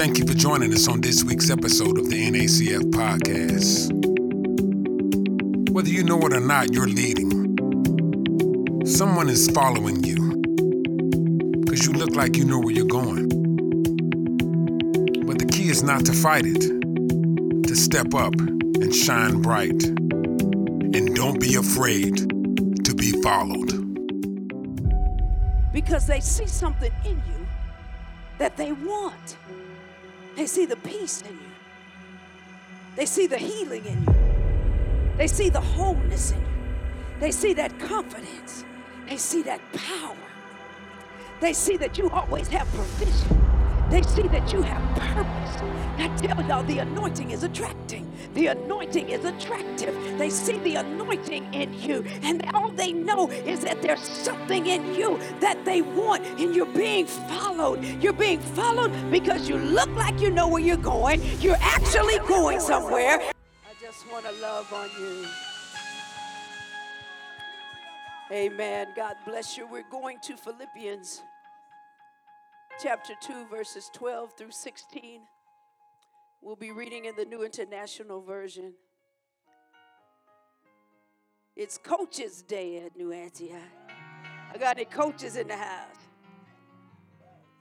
Thank you for joining us on this week's episode of the NACF podcast. Whether you know it or not, you're leading. Someone is following you because you look like you know where you're going. But the key is not to fight it, to step up and shine bright. And don't be afraid to be followed. Because they see something in you that they want. They see the peace in you. They see the healing in you. They see the wholeness in you. They see that confidence. They see that power. They see that you always have provision. They see that you have purpose. I tell y'all, the anointing is attracting. The anointing is attractive. They see the anointing in you, and all they know is that there's something in you that they want, and you're being followed. You're being followed because you look like you know where you're going. You're actually going somewhere. I just want to love on you. Amen. God bless you. We're going to Philippians chapter 2, verses 12 through 16. We'll be reading in the New International Version. It's Coaches Day at New Antioch. I got any coaches in the house.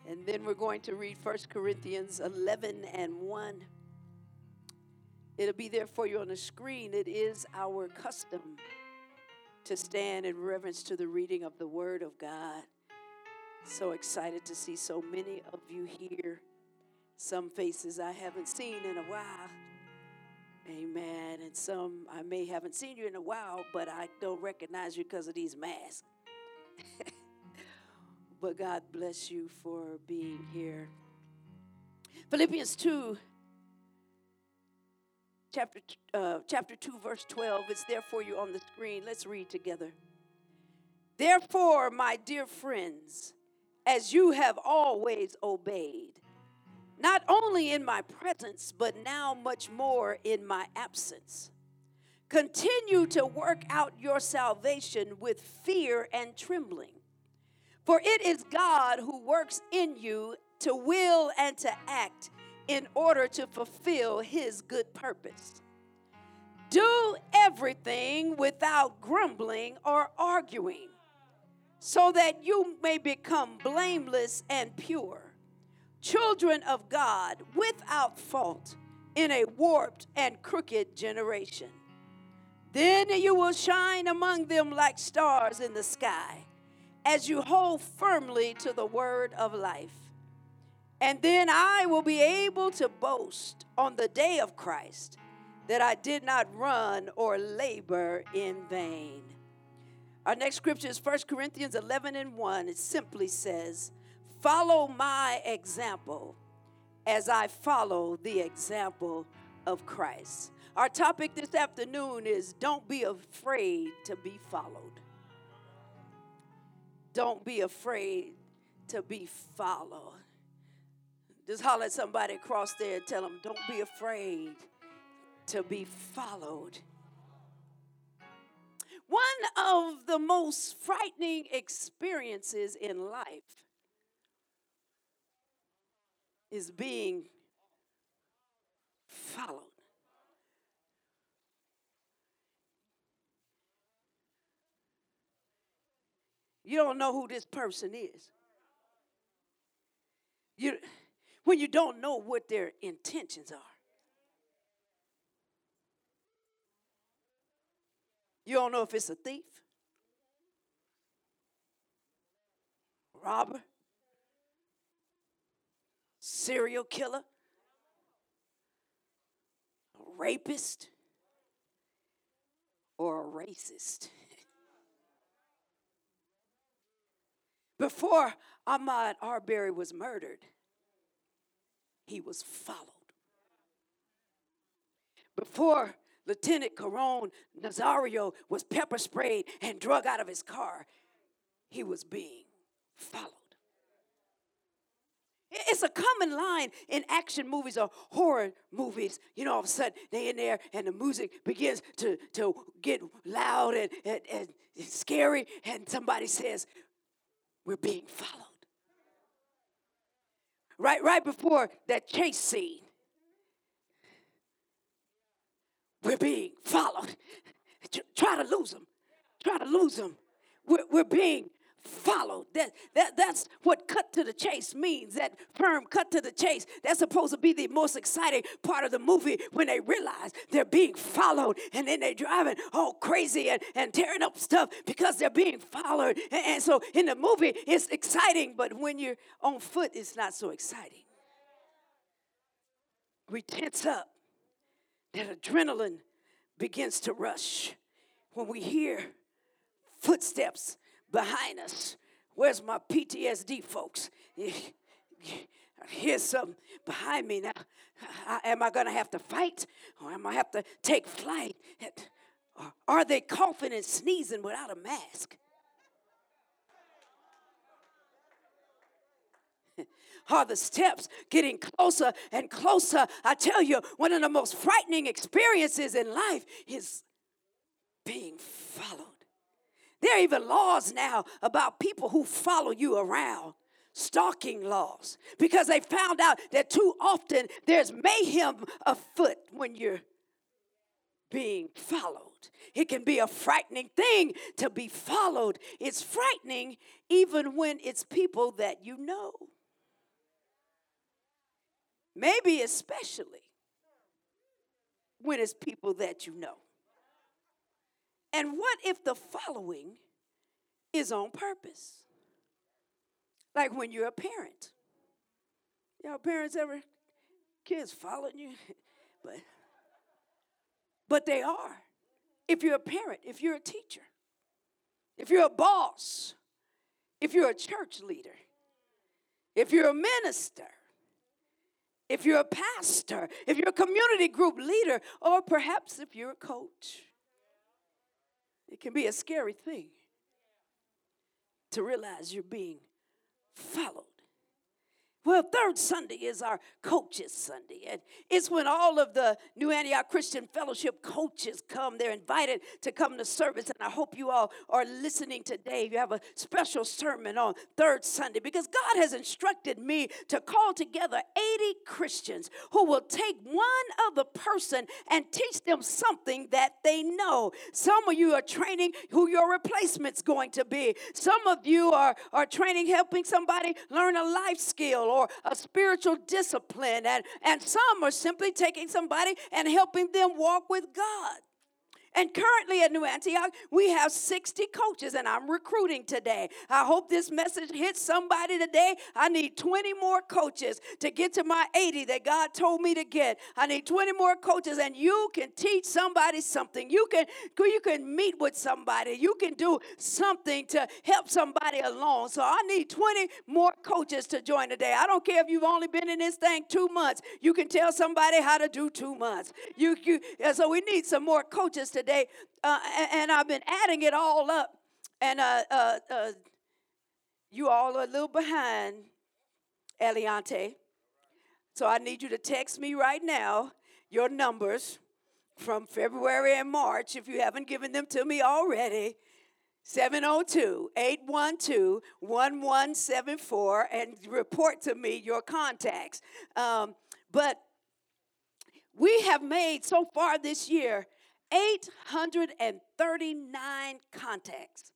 And then we're going to read 1 Corinthians 11 and 1. It'll be there for you on the screen. It is our custom to stand in reverence to the reading of the Word of God. So excited to see so many of you here. Some faces I haven't seen in a while. Amen. And some I may haven't seen you in a while, but I don't recognize you because of these masks. but God bless you for being here. Philippians 2, chapter, uh, chapter 2, verse 12. It's there for you on the screen. Let's read together. Therefore, my dear friends, as you have always obeyed, not only in my presence, but now much more in my absence. Continue to work out your salvation with fear and trembling. For it is God who works in you to will and to act in order to fulfill his good purpose. Do everything without grumbling or arguing so that you may become blameless and pure, children of God without fault in a warped and crooked generation. Then you will shine among them like stars in the sky as you hold firmly to the word of life. And then I will be able to boast on the day of Christ that I did not run or labor in vain. Our next scripture is 1 Corinthians 11 and 1. It simply says, Follow my example as I follow the example of Christ. Our topic this afternoon is Don't be afraid to be followed. Don't be afraid to be followed. Just holler at somebody across there and tell them, Don't be afraid to be followed. One of the most frightening experiences in life is being followed. You don't know who this person is. You, when you don't know what their intentions are. You don't know if it's a thief, robber, serial killer, a rapist, or a racist. Before Ahmaud Arbery was murdered, he was followed. Before Lieutenant Caron Nazario was pepper sprayed and drug out of his car. He was being followed. It's a common line in action movies or horror movies. You know, all of a sudden they in there and the music begins to, to get loud and, and, and scary, and somebody says, We're being followed. right, right before that chase scene. We're being followed. Try to lose them. Try to lose them. We're, we're being followed. That, that, that's what cut to the chase means. That firm cut to the chase. That's supposed to be the most exciting part of the movie when they realize they're being followed and then they're driving all crazy and, and tearing up stuff because they're being followed. And, and so in the movie, it's exciting, but when you're on foot, it's not so exciting. We tense up. That adrenaline begins to rush when we hear footsteps behind us. Where's my PTSD, folks? Here's some behind me now. Am I going to have to fight or am I have to take flight? Are they coughing and sneezing without a mask? Are the steps getting closer and closer? I tell you, one of the most frightening experiences in life is being followed. There are even laws now about people who follow you around, stalking laws, because they found out that too often there's mayhem afoot when you're being followed. It can be a frightening thing to be followed. It's frightening even when it's people that you know. Maybe especially when it's people that you know. And what if the following is on purpose? Like when you're a parent. Y'all parents ever kids following you? but but they are. If you're a parent, if you're a teacher, if you're a boss, if you're a church leader, if you're a minister, if you're a pastor, if you're a community group leader, or perhaps if you're a coach. It can be a scary thing to realize you're being followed. Well, third Sunday is our coaches Sunday, and it's when all of the New Antioch Christian Fellowship coaches come. They're invited to come to service, and I hope you all are listening today. You have a special sermon on third Sunday because God has instructed me to call together 80 Christians who will take one other person and teach them something that they know. Some of you are training who your replacement's going to be. Some of you are, are training, helping somebody learn a life skill or a spiritual discipline. And, and some are simply taking somebody and helping them walk with God. And currently at New Antioch, we have 60 coaches, and I'm recruiting today. I hope this message hits somebody today. I need 20 more coaches to get to my 80 that God told me to get. I need 20 more coaches, and you can teach somebody something. You can, you can meet with somebody. You can do something to help somebody along. So I need 20 more coaches to join today. I don't care if you've only been in this thing two months. You can tell somebody how to do two months. You, you, so we need some more coaches today, uh, and, I've been adding it all up. And uh, uh, uh, you all are a little behind, Eliante. So I need you to text me right now your numbers from February and March if you haven't given them to me already. 702 812 1174 and report to me your contacts. Um, but we have made so far this year 839 contacts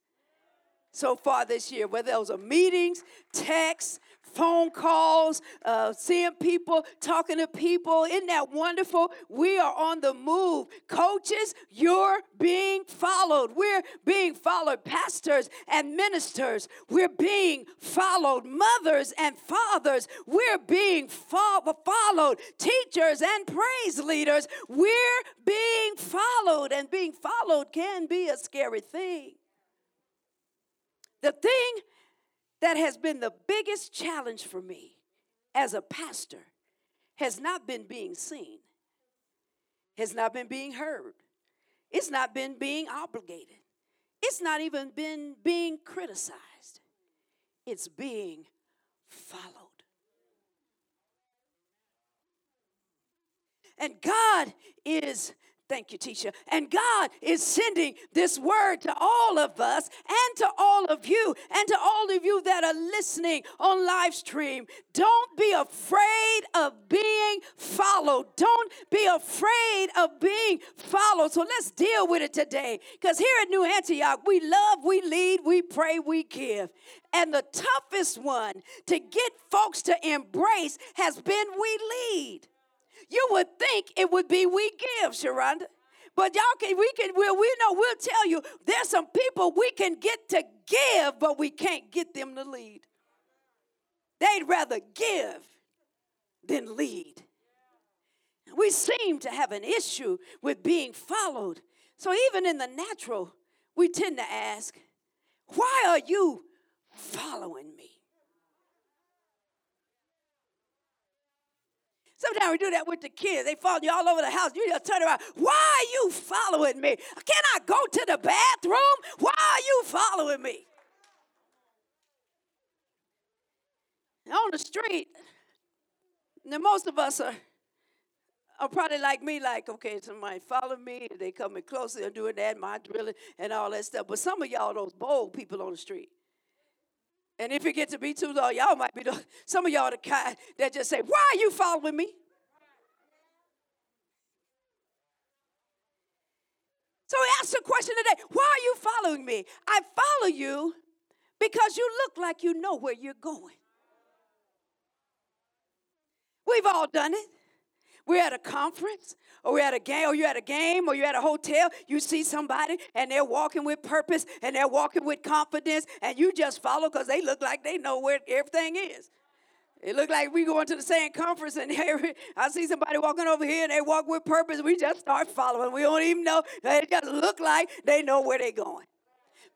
so far this year, whether those are meetings, texts, phone calls, uh, seeing people, talking to people. Isn't that wonderful? We are on the move. Coaches, you're being followed. We're being followed. Pastors and ministers, we're being followed. Mothers and fathers, we're being fo- followed. Teachers and praise leaders, we're being followed. And being followed can be a scary thing. The thing that has been the biggest challenge for me as a pastor has not been being seen, has not been being heard, it's not been being obligated, it's not even been being criticized, it's being followed. And God is Thank you, Tisha. And God is sending this word to all of us and to all of you and to all of you that are listening on live stream. Don't be afraid of being followed. Don't be afraid of being followed. So let's deal with it today. Because here at New Antioch, we love, we lead, we pray, we give. And the toughest one to get folks to embrace has been we lead. You would think it would be we give, Sharonda. But y'all can we can we'll, we know we'll tell you there's some people we can get to give, but we can't get them to lead. They'd rather give than lead. We seem to have an issue with being followed. So even in the natural, we tend to ask, why are you following? Sometimes we do that with the kids. They follow you all over the house. You just turn around. Why are you following me? Can I go to the bathroom? Why are you following me? On the street, now most of us are, are probably like me, like, okay, somebody follow me, they coming closer and doing that, my drilling and all that stuff. But some of y'all, those bold people on the street. And if it gets to be too low, y'all might be the, some of y'all the kind that just say, Why are you following me? So ask the question today why are you following me? I follow you because you look like you know where you're going. We've all done it. We're at a conference, or we're at a game, or you're at a game, or you're at a hotel. You see somebody and they're walking with purpose and they're walking with confidence, and you just follow because they look like they know where everything is. It looked like we going to the same conference, and I see somebody walking over here, and they walk with purpose. We just start following. We don't even know. They just look like they know where they're going.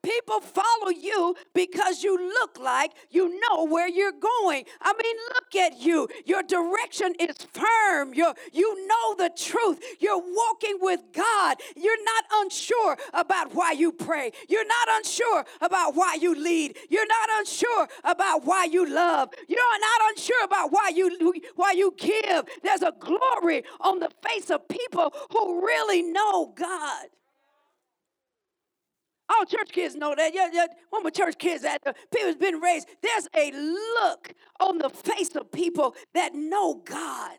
People follow you because you look like you know where you're going. I mean, look at you. Your direction is firm. you you know the truth. You're walking with God. You're not unsure about why you pray. You're not unsure about why you lead. You're not unsure about why you love. You're not unsure about why you why you give. There's a glory on the face of people who really know God. All church kids know that. Yeah, yeah. One of church kids that uh, people's been raised. There's a look on the face of people that know God.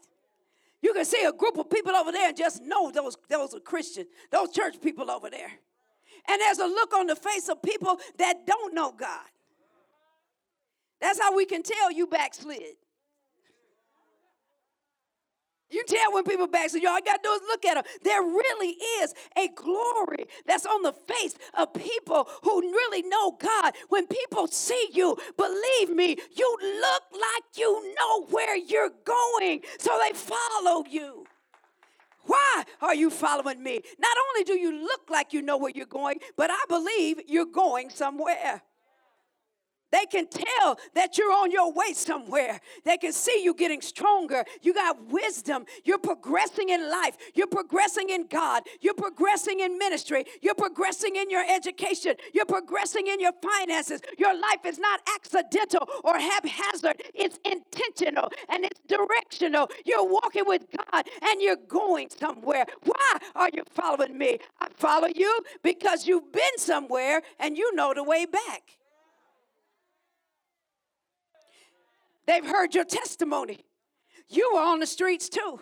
You can see a group of people over there and just know those, those are Christian, those church people over there. And there's a look on the face of people that don't know God. That's how we can tell you backslid. You tell when people back, so y'all got to do is look at them. There really is a glory that's on the face of people who really know God. When people see you, believe me, you look like you know where you're going, so they follow you. Why are you following me? Not only do you look like you know where you're going, but I believe you're going somewhere. They can tell that you're on your way somewhere. They can see you getting stronger. You got wisdom. You're progressing in life. You're progressing in God. You're progressing in ministry. You're progressing in your education. You're progressing in your finances. Your life is not accidental or haphazard, it's intentional and it's directional. You're walking with God and you're going somewhere. Why are you following me? I follow you because you've been somewhere and you know the way back. They've heard your testimony. You were on the streets too.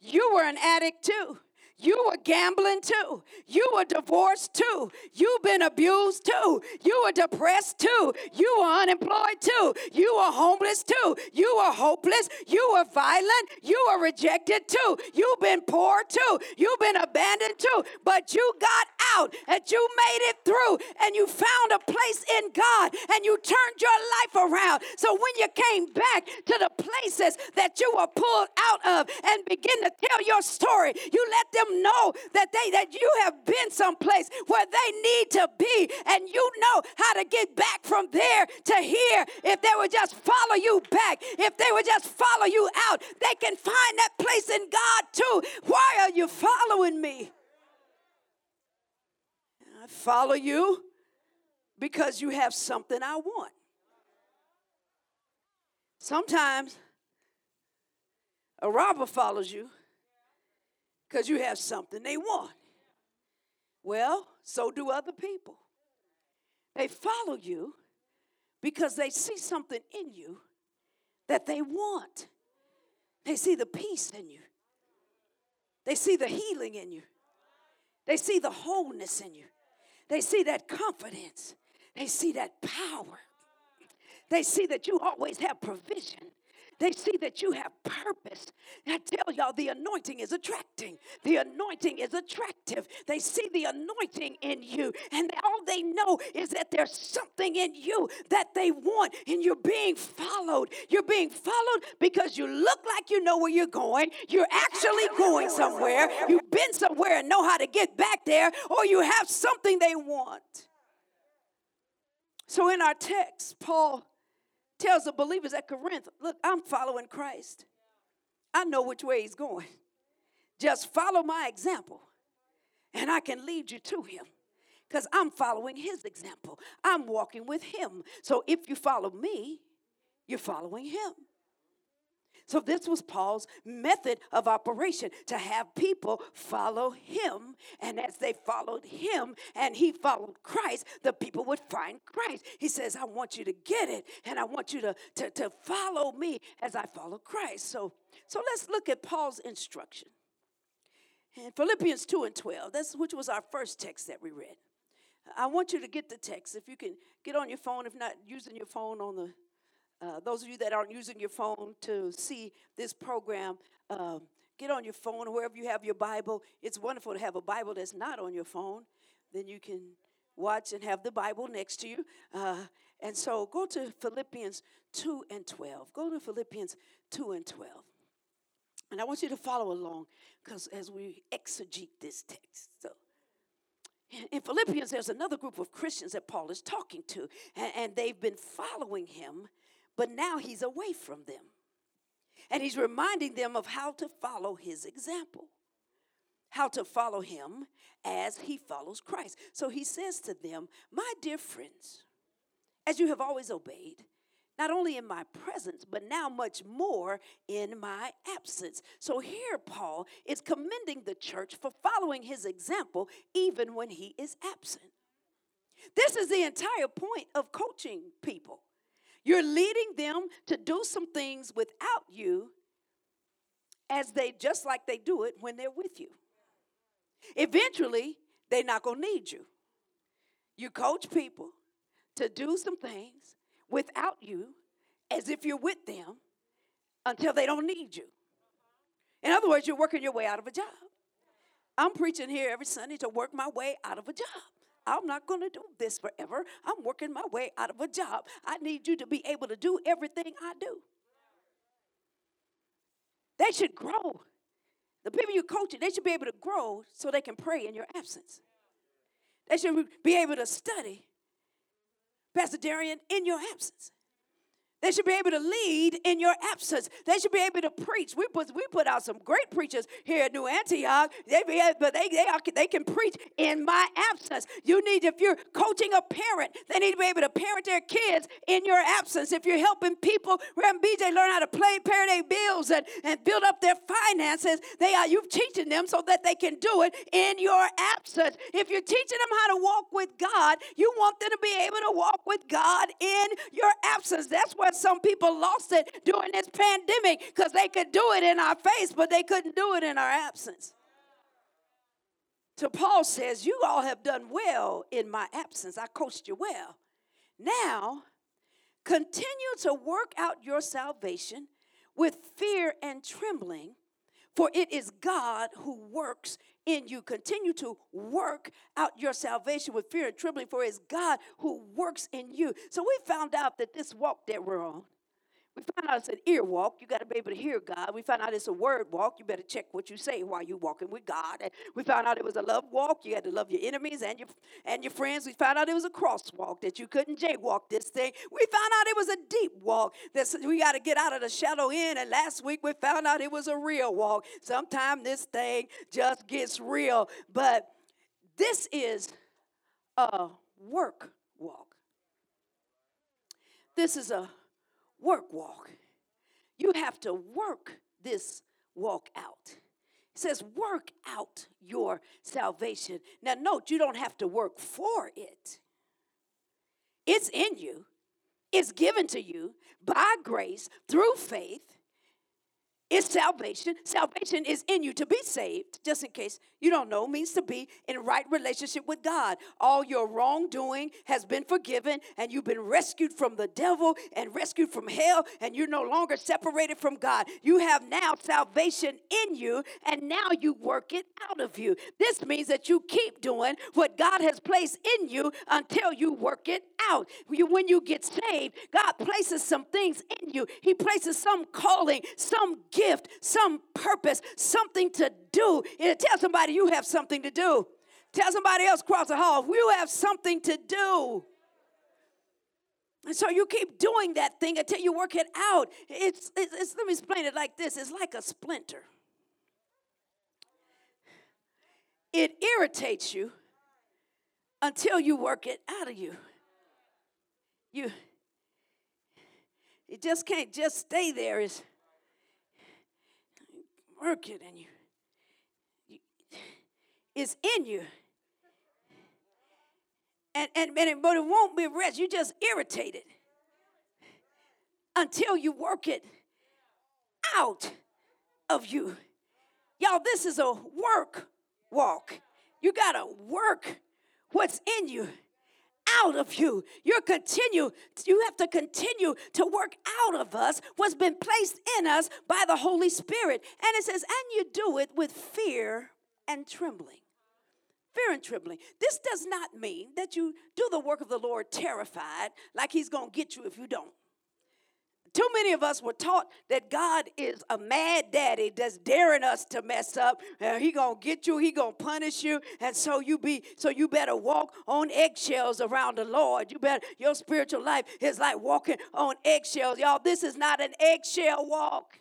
You were an addict too. You were gambling too. You were divorced too. You've been abused too. You were depressed too. You were unemployed too. You were homeless too. You were hopeless. You were violent. You were rejected too. You've been poor too. You've been abandoned too. But you got out and you made it through and you found a place in God and you turned your life around. So when you came back to the places that you were pulled out of and begin to tell your story, you let them them know that they that you have been someplace where they need to be. And you know how to get back from there to here. If they would just follow you back if they would just follow you out they can find that place in god too. Why are you following me? I follow you because you have something i want. Sometimes a robber follows you because you have something they want. Well, so do other people. They follow you because they see something in you that they want. They see the peace in you, they see the healing in you, they see the wholeness in you, they see that confidence, they see that power. They see that you always have provision. They see that you have purpose. I tell y'all, the anointing is attracting. The anointing is attractive. They see the anointing in you, and all they know is that there's something in you that they want, and you're being followed. You're being followed because you look like you know where you're going. You're actually going somewhere. You've been somewhere and know how to get back there, or you have something they want. So in our text, Paul tells the believers at Corinth, look, I'm following Christ. I know which way he's going. Just follow my example, and I can lead you to him because I'm following his example. I'm walking with him. So if you follow me, you're following him. So, this was Paul's method of operation to have people follow him. And as they followed him and he followed Christ, the people would find Christ. He says, I want you to get it and I want you to, to, to follow me as I follow Christ. So, so, let's look at Paul's instruction. In Philippians 2 and 12, that's, which was our first text that we read. I want you to get the text. If you can get on your phone, if not using your phone on the uh, those of you that aren't using your phone to see this program, uh, get on your phone wherever you have your Bible. It's wonderful to have a Bible that's not on your phone. Then you can watch and have the Bible next to you. Uh, and so go to Philippians 2 and 12. Go to Philippians 2 and 12. And I want you to follow along because as we exegete this text. So, in Philippians, there's another group of Christians that Paul is talking to, and, and they've been following him but now he's away from them. And he's reminding them of how to follow his example, how to follow him as he follows Christ. So he says to them, My dear friends, as you have always obeyed, not only in my presence, but now much more in my absence. So here, Paul is commending the church for following his example even when he is absent. This is the entire point of coaching people. You're leading them to do some things without you as they just like they do it when they're with you. Eventually, they're not going to need you. You coach people to do some things without you as if you're with them until they don't need you. In other words, you're working your way out of a job. I'm preaching here every Sunday to work my way out of a job. I'm not going to do this forever. I'm working my way out of a job. I need you to be able to do everything I do. They should grow. The people you're coaching, they should be able to grow so they can pray in your absence. They should be able to study, Pastor Darian, in your absence. They should be able to lead in your absence. They should be able to preach. We put, we put out some great preachers here at New Antioch. They be, but they, they, are, they can preach in my absence. You need, if you're coaching a parent, they need to be able to parent their kids in your absence. If you're helping people, Reverend BJ, learn how to play, pay their bills and, and build up their finances, they are you've teaching them so that they can do it in your absence. If you're teaching them how to walk with God, you want them to be able to walk with God in your absence. That's what some people lost it during this pandemic because they could do it in our face, but they couldn't do it in our absence. So Paul says, You all have done well in my absence. I coached you well. Now, continue to work out your salvation with fear and trembling, for it is God who works in you. Continue to work out your salvation with fear and trembling, for it's God who works in you. So we found out that this walk that we're on we found out it's an ear walk. You got to be able to hear God. We found out it's a word walk. You better check what you say while you're walking with God. And we found out it was a love walk. You had to love your enemies and your and your friends. We found out it was a crosswalk that you couldn't jaywalk this thing. We found out it was a deep walk that we got to get out of the shadow in. And last week we found out it was a real walk. Sometimes this thing just gets real, but this is a work walk. This is a work walk. You have to work this walk out. It says, work out your salvation. Now, note, you don't have to work for it, it's in you, it's given to you by grace through faith is salvation. Salvation is in you to be saved, just in case you don't know, means to be in right relationship with God. All your wrongdoing has been forgiven, and you've been rescued from the devil and rescued from hell, and you're no longer separated from God. You have now salvation in you, and now you work it out of you. This means that you keep doing what God has placed in you until you work it out. When you get saved, God places some things in you, He places some calling, some gift, some purpose, something to do. Tell somebody you have something to do. Tell somebody else across the hall, you have something to do. And so you keep doing that thing until you work it out. It's, it's, it's, let me explain it like this it's like a splinter. It irritates you until you work it out of you. You, it just can't just stay there. It's, work it and you, you it's in you. And, and, and it, but it won't be rest. You just irritated until you work it out of you. Y'all, this is a work walk. You got to work what's in you out of you. You're continue, you have to continue to work out of us what's been placed in us by the Holy Spirit. And it says, and you do it with fear and trembling. Fear and trembling. This does not mean that you do the work of the Lord terrified, like He's gonna get you if you don't. Too many of us were taught that God is a mad daddy that's daring us to mess up. He gonna get you, he gonna punish you, and so you be so you better walk on eggshells around the Lord. You better your spiritual life is like walking on eggshells. Y'all, this is not an eggshell walk.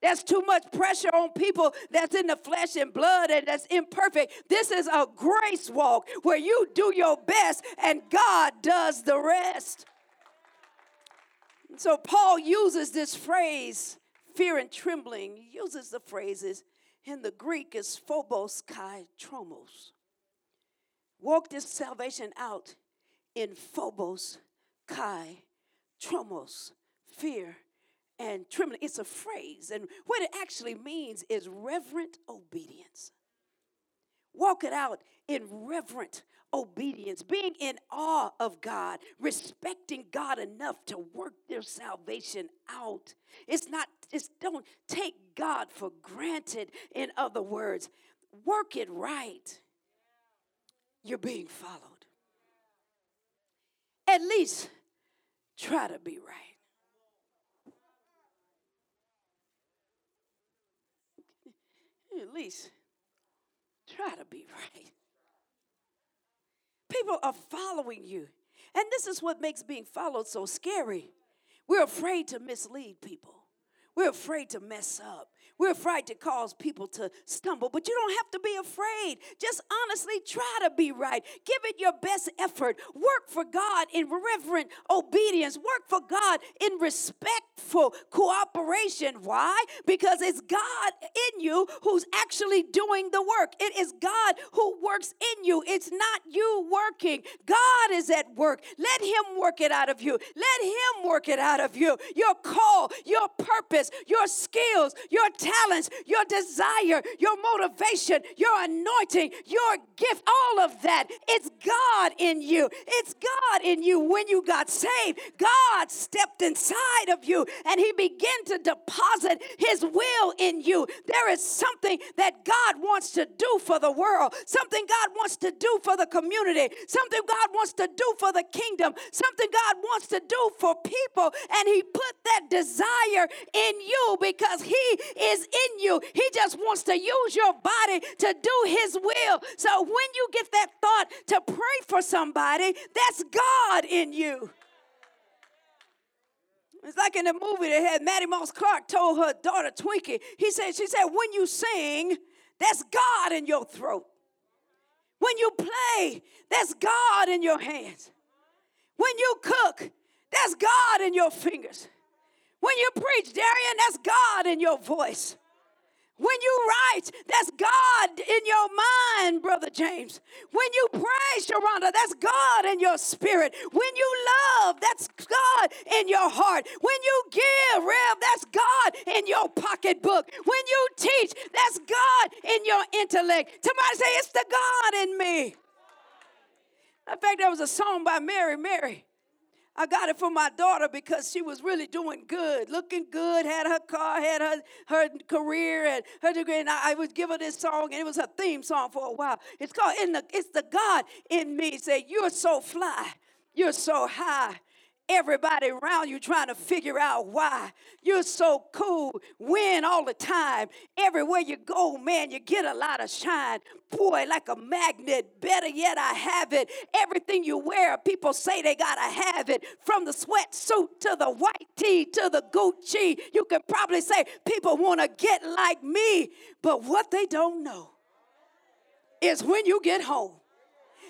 That's too much pressure on people that's in the flesh and blood and that's imperfect. This is a grace walk where you do your best and God does the rest. So Paul uses this phrase, fear and trembling. He uses the phrases in the Greek is phobos kai tromos. Walk this salvation out in phobos kai tromos, fear and trembling. It's a phrase, and what it actually means is reverent obedience. Walk it out in reverent obedience, being in awe of God, respecting God enough to work their salvation out. It's not, it's don't take God for granted, in other words. Work it right. You're being followed. At least try to be right. At least try to be right. People are following you. And this is what makes being followed so scary. We're afraid to mislead people. We're afraid to mess up. We're afraid to cause people to stumble, but you don't have to be afraid. Just honestly try to be right. Give it your best effort. Work for God in reverent obedience. Work for God in respectful cooperation. Why? Because it's God in you who's actually doing the work. It is God who works in you. It's not you working. God is at work. Let Him work it out of you. Let Him work it out of you. Your call, your purpose, your skills, your talents, your desire, your motivation, your anointing, your gift, all of that. It's God in you. It's God in you. When you got saved, God stepped inside of you and He began to deposit His will in you. There is something that God wants to do for the world, something God wants to do for the community, something God wants to do for the kingdom, something God wants to do for people. And He put that desire in you because He is is in you. He just wants to use your body to do His will. So when you get that thought to pray for somebody, that's God in you. It's like in the movie that had Mattie Moss Clark told her daughter Twinkie. He said, she said, when you sing, that's God in your throat. When you play, that's God in your hands. When you cook, that's God in your fingers. When you preach, Darian, that's God in your voice. When you write, that's God in your mind, Brother James. When you pray, Sharonda, that's God in your spirit. When you love, that's God in your heart. When you give, Rev, that's God in your pocketbook. When you teach, that's God in your intellect. Somebody say, It's the God in me. In fact, there was a song by Mary Mary. I got it for my daughter because she was really doing good, looking good, had her car, had her, her career and her degree. And I, I would give her this song, and it was her theme song for a while. It's called in the, It's the God in Me. Say, You're so fly, you're so high, Everybody around you trying to figure out why. You're so cool, win all the time. Everywhere you go, man, you get a lot of shine. Boy, like a magnet. Better yet, I have it. Everything you wear, people say they gotta have it. From the sweatsuit to the white tee to the Gucci. You can probably say people wanna get like me. But what they don't know is when you get home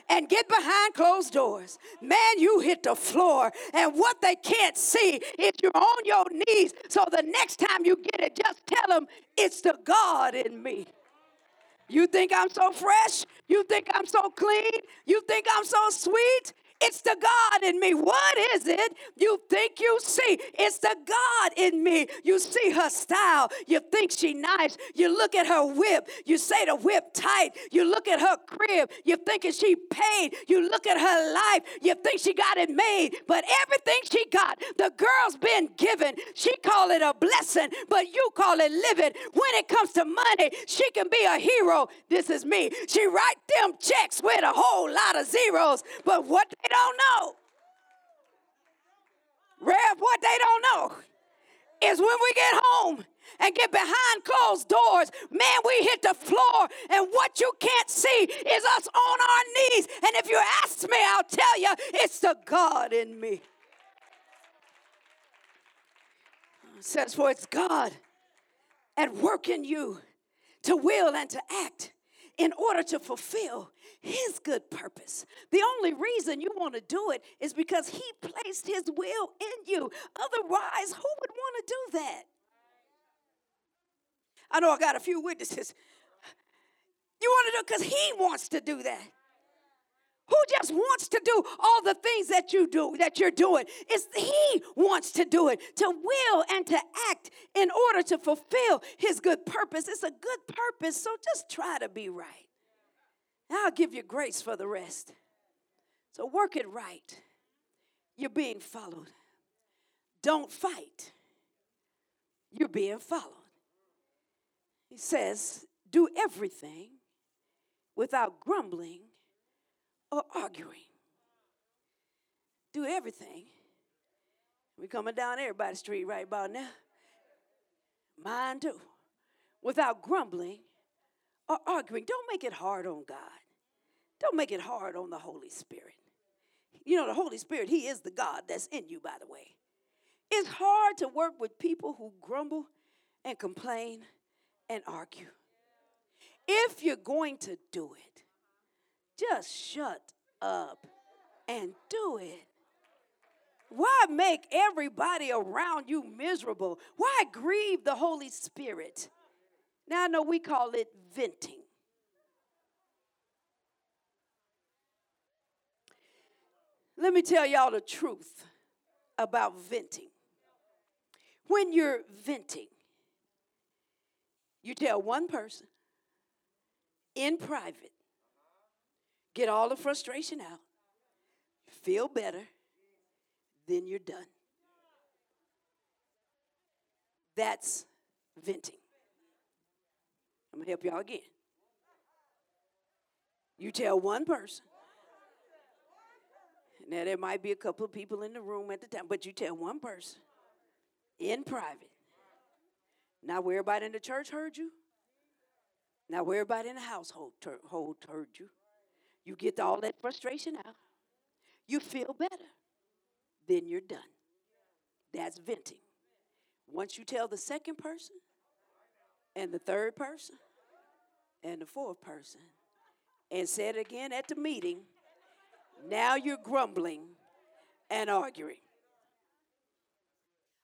and get behind closed doors. Man, you hit the floor, and what they can't see is you're on your knees. So the next time you get it, just tell them it's the God in me. You think I'm so fresh? You think I'm so clean? You think I'm so sweet? It's the God in me. What is it you think you see? It's the God in me. You see her style. You think she nice. You look at her whip. You say the whip tight. You look at her crib. You thinking she paid. You look at her life. You think she got it made. But everything she got, the girl's been given. She call it a blessing, but you call it living. When it comes to money, she can be a hero. This is me. She write them checks with a whole lot of zeros. But what they don't know, Rev, what they don't know is when we get home and get behind closed doors, man, we hit the floor, and what you can't see is us on our knees. And if you ask me, I'll tell you, it's the God in me. It says, For it's God at work in you to will and to act in order to fulfill his good purpose. The only reason you want to do it is because he placed his will in you. Otherwise, who would want to do that? I know I got a few witnesses. You want to do it because he wants to do that. Who just wants to do all the things that you do, that you're doing? It's he wants to do it, to will and to act in order to fulfill his good purpose. It's a good purpose, so just try to be right. I'll give you grace for the rest. So work it right. You're being followed. Don't fight. You're being followed. He says, do everything without grumbling or arguing. Do everything. We're coming down everybody's street right about now. Mine too. Without grumbling or arguing. Don't make it hard on God. Don't make it hard on the Holy Spirit. You know, the Holy Spirit, He is the God that's in you, by the way. It's hard to work with people who grumble and complain and argue. If you're going to do it, just shut up and do it. Why make everybody around you miserable? Why grieve the Holy Spirit? Now I know we call it venting. Let me tell y'all the truth about venting. When you're venting, you tell one person in private, get all the frustration out, feel better, then you're done. That's venting. I'm going to help y'all again. You tell one person. Now, there might be a couple of people in the room at the time, but you tell one person in private. Now, where everybody in the church heard you. Now, where everybody in the household heard you. You get all that frustration out. You feel better. Then you're done. That's venting. Once you tell the second person, and the third person and the fourth person and said again at the meeting, now you're grumbling and arguing.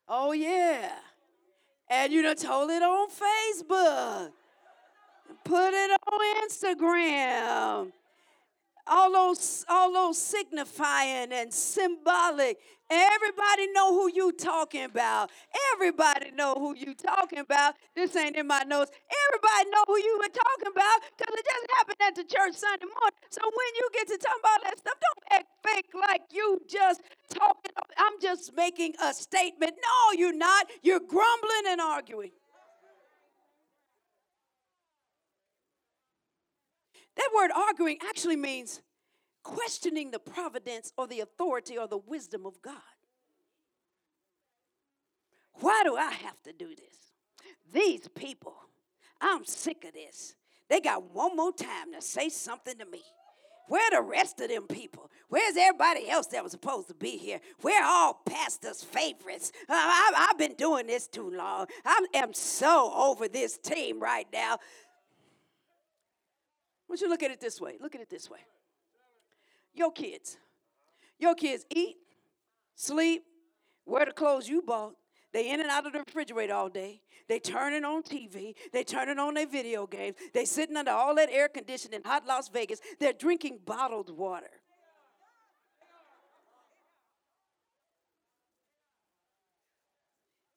Oh, yeah. And you done told it on Facebook. Put it on Instagram all those all those signifying and symbolic. Everybody know who you talking about. Everybody know who you talking about. This ain't in my notes. Everybody know who you were talking about because it just happened at the church sunday morning. So when you get to talk about that stuff don't act fake like you just talking. I'm just making a statement. No you're not. You're grumbling and arguing That word arguing actually means questioning the providence or the authority or the wisdom of God. Why do I have to do this? These people, I'm sick of this. They got one more time to say something to me. Where the rest of them people? Where's everybody else that was supposed to be here? We're all pastors' favorites? I, have been doing this too long. I am so over this team right now want you to look at it this way. Look at it this way. Your kids, your kids eat, sleep, wear the clothes you bought. They in and out of the refrigerator all day. They turning on TV. They turning on their video games. They sitting under all that air conditioning, in hot Las Vegas. They're drinking bottled water.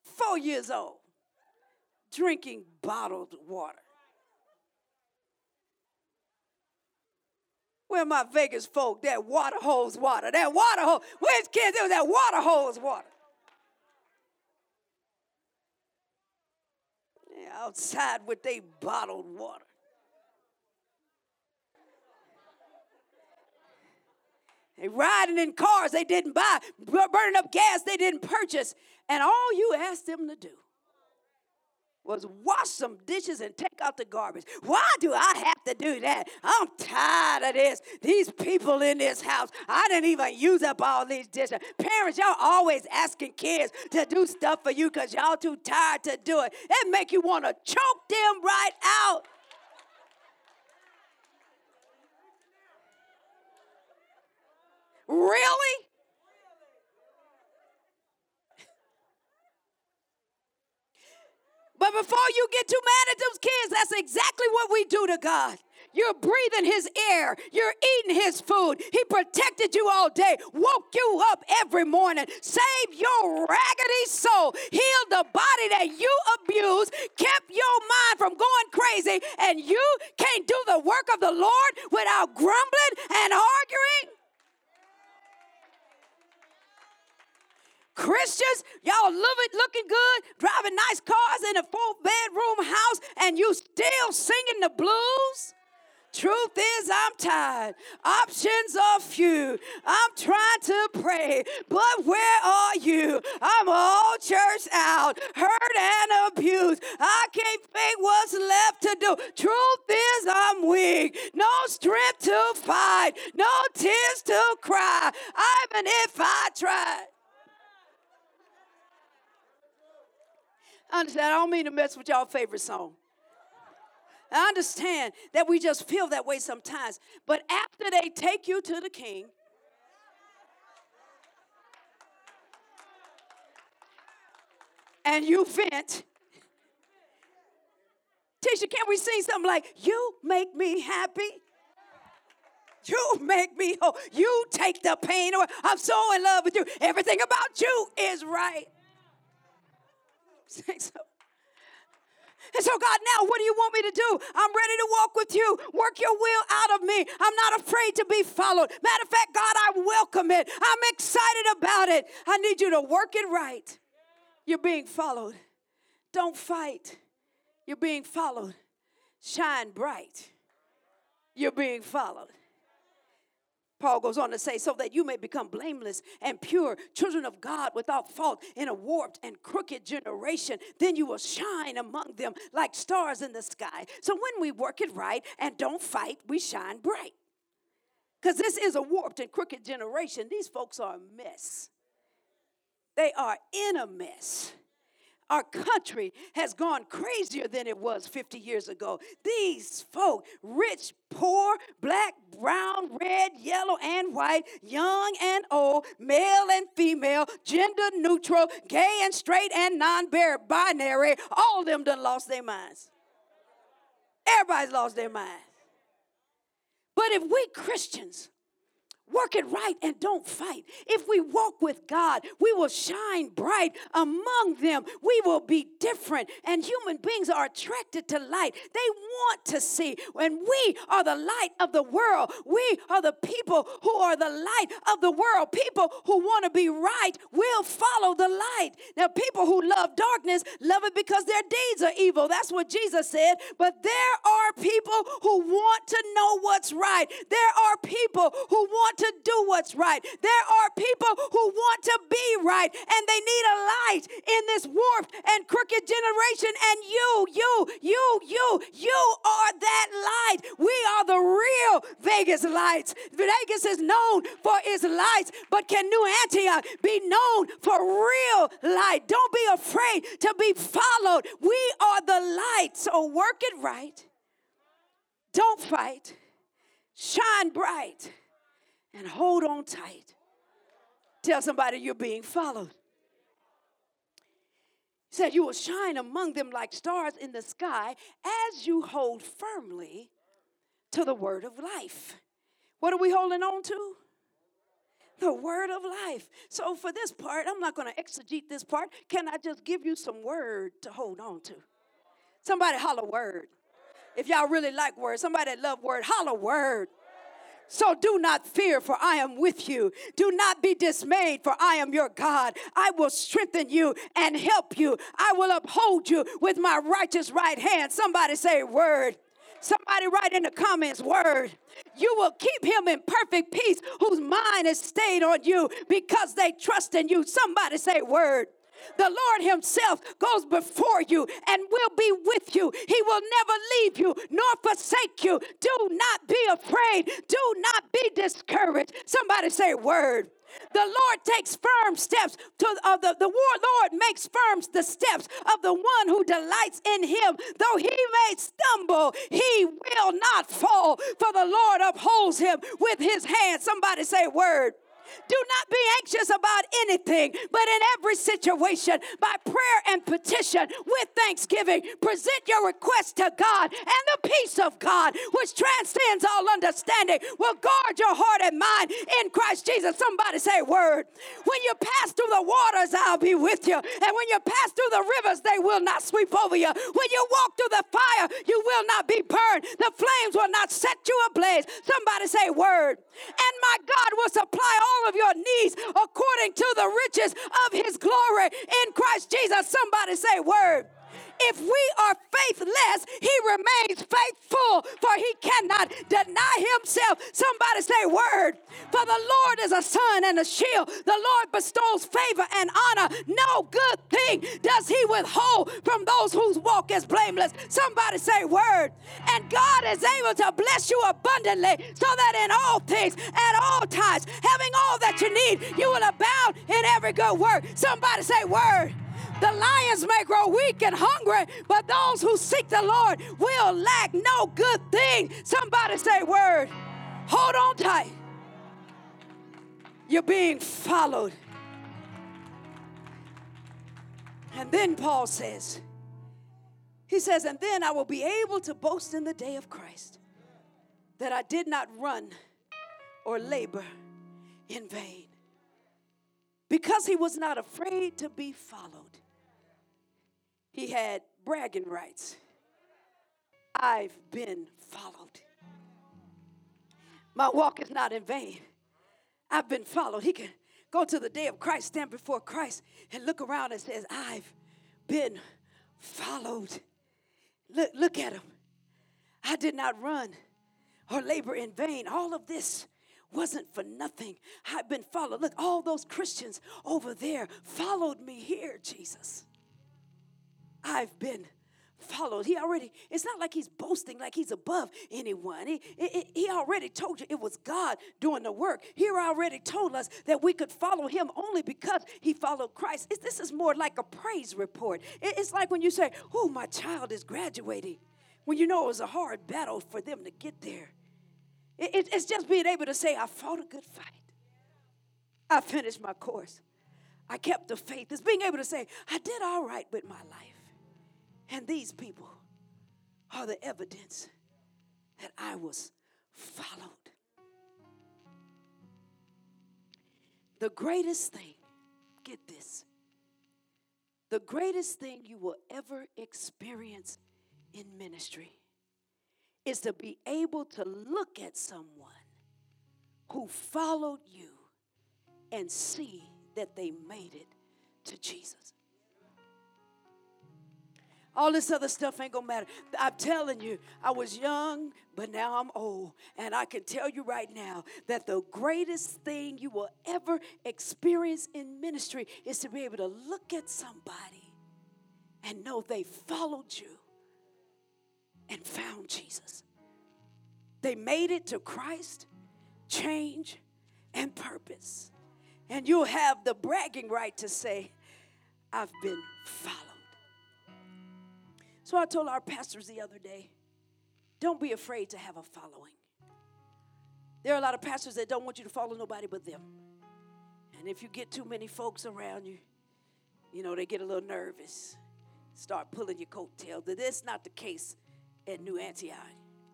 Four years old, drinking bottled water. Where my Vegas folk, that water hose water, that water hose. Where's kids? It was that water hose water. Outside with they bottled water. They riding in cars they didn't buy, burning up gas they didn't purchase, and all you asked them to do was wash some dishes and take out the garbage. Why do I have to do that? I'm tired of this. These people in this house, I didn't even use up all these dishes. Parents, y'all always asking kids to do stuff for you because y'all too tired to do it. It make you want to choke them right out. Really? But before you get too mad at those kids, that's exactly what we do to God. You're breathing his air. You're eating his food. He protected you all day, woke you up every morning, saved your raggedy soul, healed the body that you abused, kept your mind from going crazy, and you can't do the work of the Lord without grumbling and arguing? Christians, y'all living, looking good, driving nice cars in a four bedroom house, and you still singing the blues? Truth is, I'm tired. Options are few. I'm trying to pray, but where are you? I'm all church out, hurt and abused. I can't think what's left to do. Truth is, I'm weak. No strength to fight, no tears to cry, even if I tried. Understand. I don't mean to mess with y'all favorite song. I understand that we just feel that way sometimes. But after they take you to the king, and you vent, Tisha, can't we sing something like, You make me happy? You make me whole. You take the pain away. I'm so in love with you. Everything about you is right. And so, God, now what do you want me to do? I'm ready to walk with you. Work your will out of me. I'm not afraid to be followed. Matter of fact, God, I welcome it. I'm excited about it. I need you to work it right. You're being followed. Don't fight. You're being followed. Shine bright. You're being followed. Paul goes on to say, so that you may become blameless and pure, children of God without fault in a warped and crooked generation. Then you will shine among them like stars in the sky. So when we work it right and don't fight, we shine bright. Because this is a warped and crooked generation. These folks are a mess. They are in a mess. Our country has gone crazier than it was 50 years ago. These folk, rich, poor, black, brown, red, yellow, and white, young and old, male and female, gender neutral, gay and straight, and non binary, all of them done lost their minds. Everybody's lost their mind. But if we Christians Work it right and don't fight. If we walk with God, we will shine bright among them. We will be different. And human beings are attracted to light. They want to see. And we are the light of the world. We are the people who are the light of the world. People who want to be right will follow the light. Now, people who love darkness love it because their deeds are evil. That's what Jesus said. But there are people who want to know what's right. There are people who want to do what's right. There are people who want to be right and they need a light in this warped and crooked generation. And you, you, you, you, you are that light. We are the real Vegas lights. Vegas is known for its lights, but can New Antioch be known for real light? Don't be afraid to be followed. We are the light. So work it right. Don't fight. Shine bright and hold on tight. Tell somebody you're being followed. He said, You will shine among them like stars in the sky as you hold firmly to the word of life. What are we holding on to? The word of life. So, for this part, I'm not going to exegete this part. Can I just give you some word to hold on to? Somebody holler word. If y'all really like words, somebody that love word, holler word. So do not fear, for I am with you. Do not be dismayed, for I am your God. I will strengthen you and help you. I will uphold you with my righteous right hand. Somebody say, Word. Somebody write in the comments, Word. You will keep him in perfect peace whose mind is stayed on you because they trust in you. Somebody say, Word. The Lord Himself goes before you and will be with you. He will never leave you nor forsake you. Do not be afraid. Do not be discouraged. Somebody say, Word. The Lord takes firm steps to uh, the, the Lord makes firm the steps of the one who delights in him. Though he may stumble, he will not fall, for the Lord upholds him with his hand. Somebody say word. Do not be anxious about anything, but in every situation, by prayer and petition, with thanksgiving, present your request to God, and the peace of God, which transcends all understanding, will guard your heart and mind in Christ Jesus. Somebody say, Word. When you pass through the waters, I'll be with you. And when you pass through the rivers, they will not sweep over you. When you walk through the fire, you will not be burned. The flames will not set you ablaze. Somebody say, Word. And my God will supply all of your needs according to the riches of his glory in Christ Jesus. Somebody say, Word. If we are faithless, he remains faithful, for he cannot deny himself. Somebody say, Word. For the Lord is a sun and a shield. The Lord bestows favor and honor. No good thing does he withhold from those whose walk is blameless. Somebody say, Word. And God is able to bless you abundantly so that in all things, at all times, having all that you need, you will abound in every good work. Somebody say, Word. The lions may grow weak and hungry, but those who seek the Lord will lack no good thing. Somebody say, Word. Hold on tight. You're being followed. And then Paul says, he says, and then I will be able to boast in the day of Christ that I did not run or labor in vain. Because he was not afraid to be followed he had bragging rights. I've been followed. My walk is not in vain. I've been followed. He can go to the day of Christ, stand before Christ, and look around and says, I've been followed. Look, look at him. I did not run or labor in vain. All of this wasn't for nothing. I've been followed. Look, all those Christians over there followed me here, Jesus. I've been followed. He already, it's not like he's boasting like he's above anyone. He, he, he already told you it was God doing the work. He already told us that we could follow him only because he followed Christ. This is more like a praise report. It, it's like when you say, Oh, my child is graduating, when you know it was a hard battle for them to get there. It, it, it's just being able to say, I fought a good fight, I finished my course. I kept the faith. It's being able to say, I did all right with my life. And these people are the evidence that I was followed. The greatest thing, get this, the greatest thing you will ever experience in ministry is to be able to look at someone who followed you and see that they made it to Jesus. All this other stuff ain't gonna matter. I'm telling you, I was young, but now I'm old. And I can tell you right now that the greatest thing you will ever experience in ministry is to be able to look at somebody and know they followed you and found Jesus. They made it to Christ, change, and purpose. And you'll have the bragging right to say, I've been followed. So I told our pastors the other day, don't be afraid to have a following. There are a lot of pastors that don't want you to follow nobody but them. And if you get too many folks around you, you know, they get a little nervous, start pulling your coattails. That's not the case at New Antioch.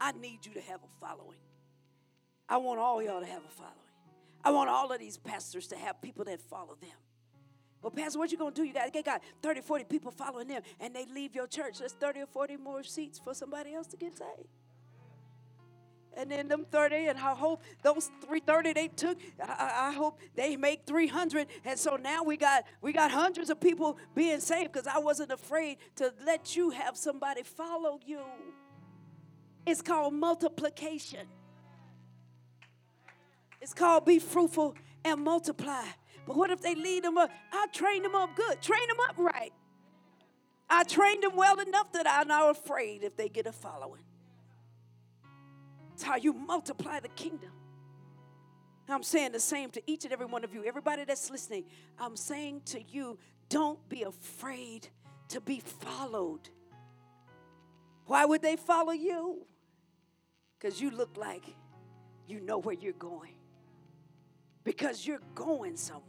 I need you to have a following. I want all y'all to have a following. I want all of these pastors to have people that follow them. Well, Pastor, what you gonna do? You got, they got 30, 40 people following them, and they leave your church. There's 30 or 40 more seats for somebody else to get saved. And then them 30, and I hope those 330 they took, I, I hope they make 300. And so now we got we got hundreds of people being saved because I wasn't afraid to let you have somebody follow you. It's called multiplication. It's called be fruitful and multiply. But what if they lead them up? I trained them up good. Train them up right. I trained them well enough that I'm not afraid if they get a following. It's how you multiply the kingdom. I'm saying the same to each and every one of you. Everybody that's listening, I'm saying to you, don't be afraid to be followed. Why would they follow you? Because you look like you know where you're going because you're going somewhere,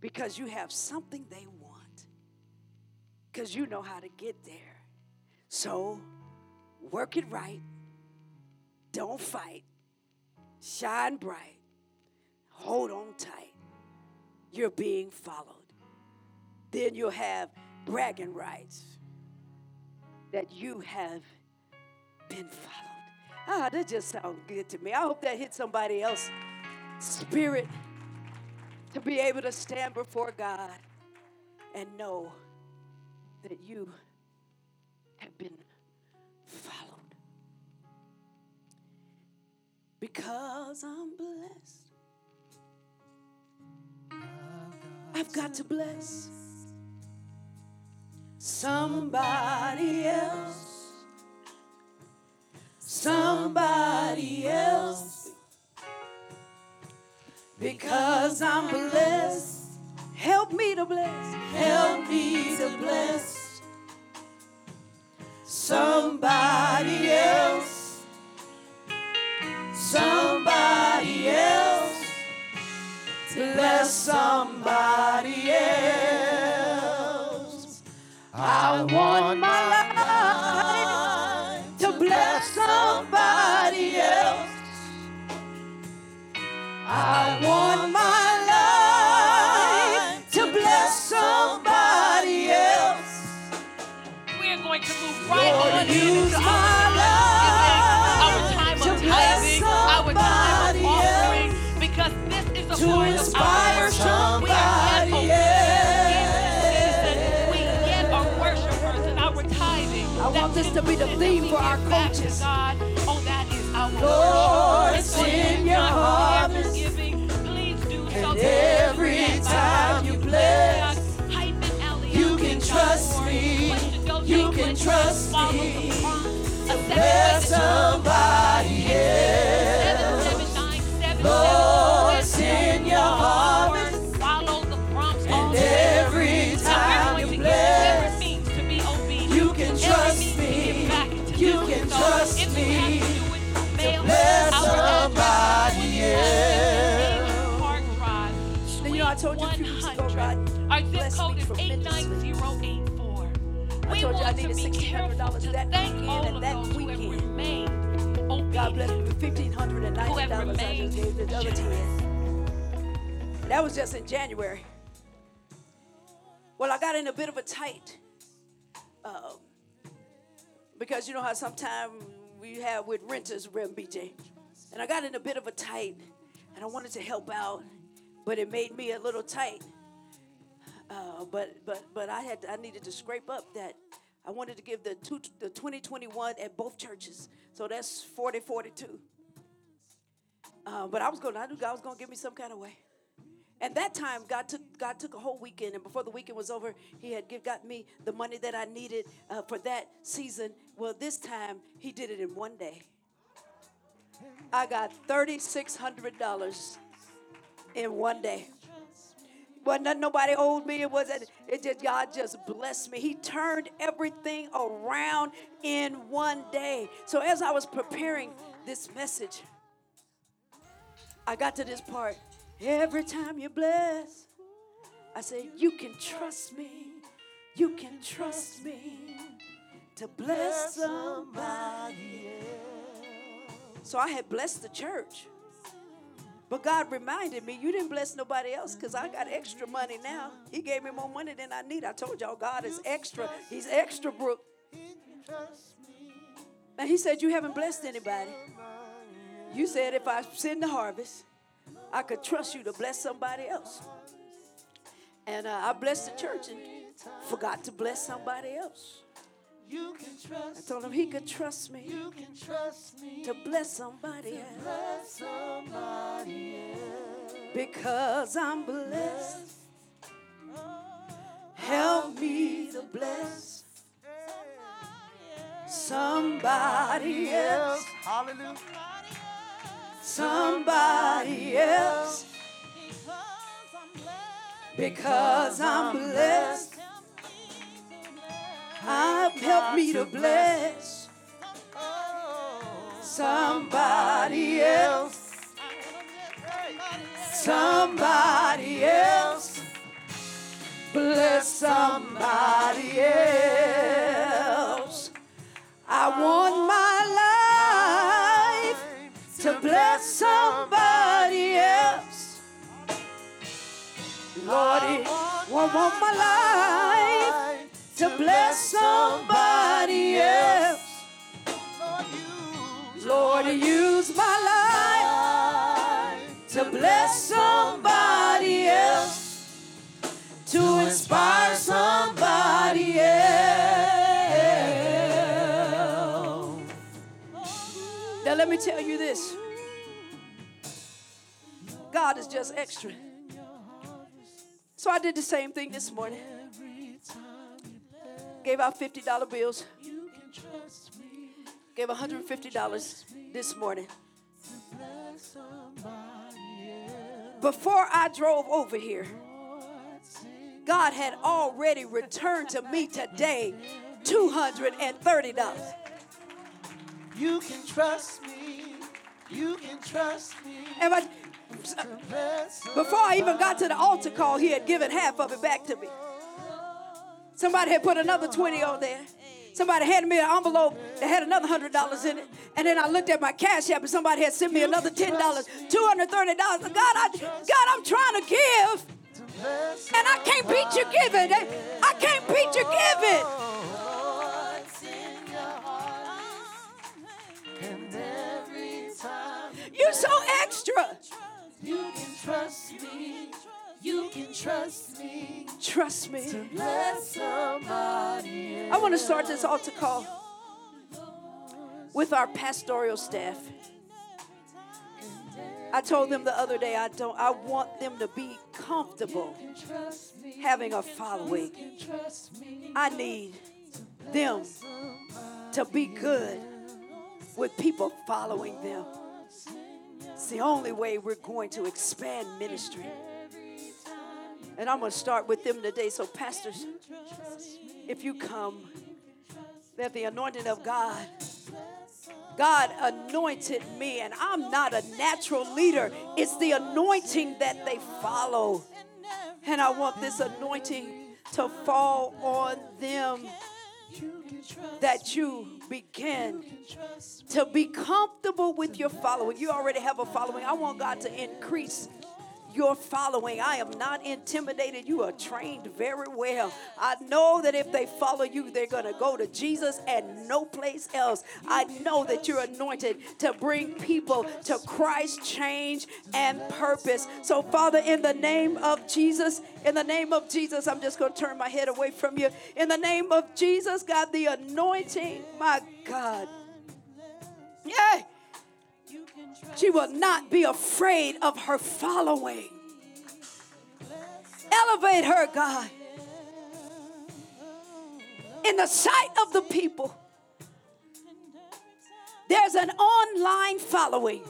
because you have something they want, because you know how to get there. So work it right, don't fight, shine bright, hold on tight. You're being followed. Then you'll have bragging rights that you have been followed. Ah, that just sounds good to me. I hope that hit somebody else spirit to be able to stand before God and know that you have been followed. Because I'm blessed, I've got to bless somebody else. Somebody else because I'm blessed. Help me to bless. The theme for our coaches. God, oh, that is our Lord, send your harvest. Giving, please do so. And every time you bless, you can trust me. You can trust me Bless somebody else. I told you I needed be $1,600 to that weekend and that those who have weekend. God bless me with $1,590 I just gave the other ten. That was just in January. Well, I got in a bit of a tight um, because you know how sometimes we have with renters, Rem BJ, and I got in a bit of a tight, and I wanted to help out, but it made me a little tight. Uh, but but but I had I needed to scrape up that I wanted to give the two, the 2021 at both churches. So that's 40 42. Uh, but I was going I knew God was going to give me some kind of way. And that time God took God took a whole weekend and before the weekend was over, he had give, got me the money that I needed uh, for that season. Well, this time he did it in one day. I got $3600 in one day wasn't nothing nobody owed me. It wasn't. It just God just blessed me. He turned everything around in one day. So as I was preparing this message, I got to this part. Every time you bless, I say, you can trust me. You can trust me to bless somebody else. So I had blessed the church. But God reminded me, you didn't bless nobody else because I got extra money now. He gave me more money than I need. I told y'all, God is extra. He's extra, Brooke. And he said, You haven't blessed anybody. You said, If I send the harvest, I could trust you to bless somebody else. And uh, I blessed the church and forgot to bless somebody else. You can I told him he could trust me You can trust me. to bless somebody else Bless somebody else. because I'm blessed. Help me to bless somebody else. Hallelujah. Somebody else. Because I'm blessed. I've helped me to bless somebody else. Somebody else. Bless somebody else. I want my life to bless somebody else. Lordy, I want my life to bless somebody else. Lord, use my life to bless somebody else, to inspire somebody else. Now, let me tell you this God is just extra. So I did the same thing this morning. Gave out $50 bills. Gave $150 this morning. Before I drove over here, God had already returned to me today $230. You can trust me. You can trust me. And I- before I even got to the altar call, he had given half of it back to me. Somebody had put another 20 on there. Somebody handed me an envelope that had another $100 in it. And then I looked at my cash app and somebody had sent me another $10, $230. God, I, God, I'm trying to give. And I can't beat you giving. I can't beat you giving. and every time You so extra. you can trust me. You can trust me. Trust me. Bless somebody. I want to start this altar call with our pastoral staff. I told them the other day I don't I want them to be comfortable having a following. I need them to be good with people following them. It's the only way we're going to expand ministry. And I'm going to start with them today. So, pastors, if you come, that the anointing of God, God anointed me, and I'm not a natural leader. It's the anointing that they follow. And I want this anointing to fall on them that you begin to be comfortable with your following. You already have a following. I want God to increase your following. I am not intimidated. You are trained very well. I know that if they follow you, they're going to go to Jesus and no place else. I know that you're anointed to bring people to Christ change and purpose. So, Father, in the name of Jesus, in the name of Jesus, I'm just going to turn my head away from you. In the name of Jesus, God, the anointing, my God. Yeah. She will not be afraid of her following. Elevate her, God, in the sight of the people. There's an online following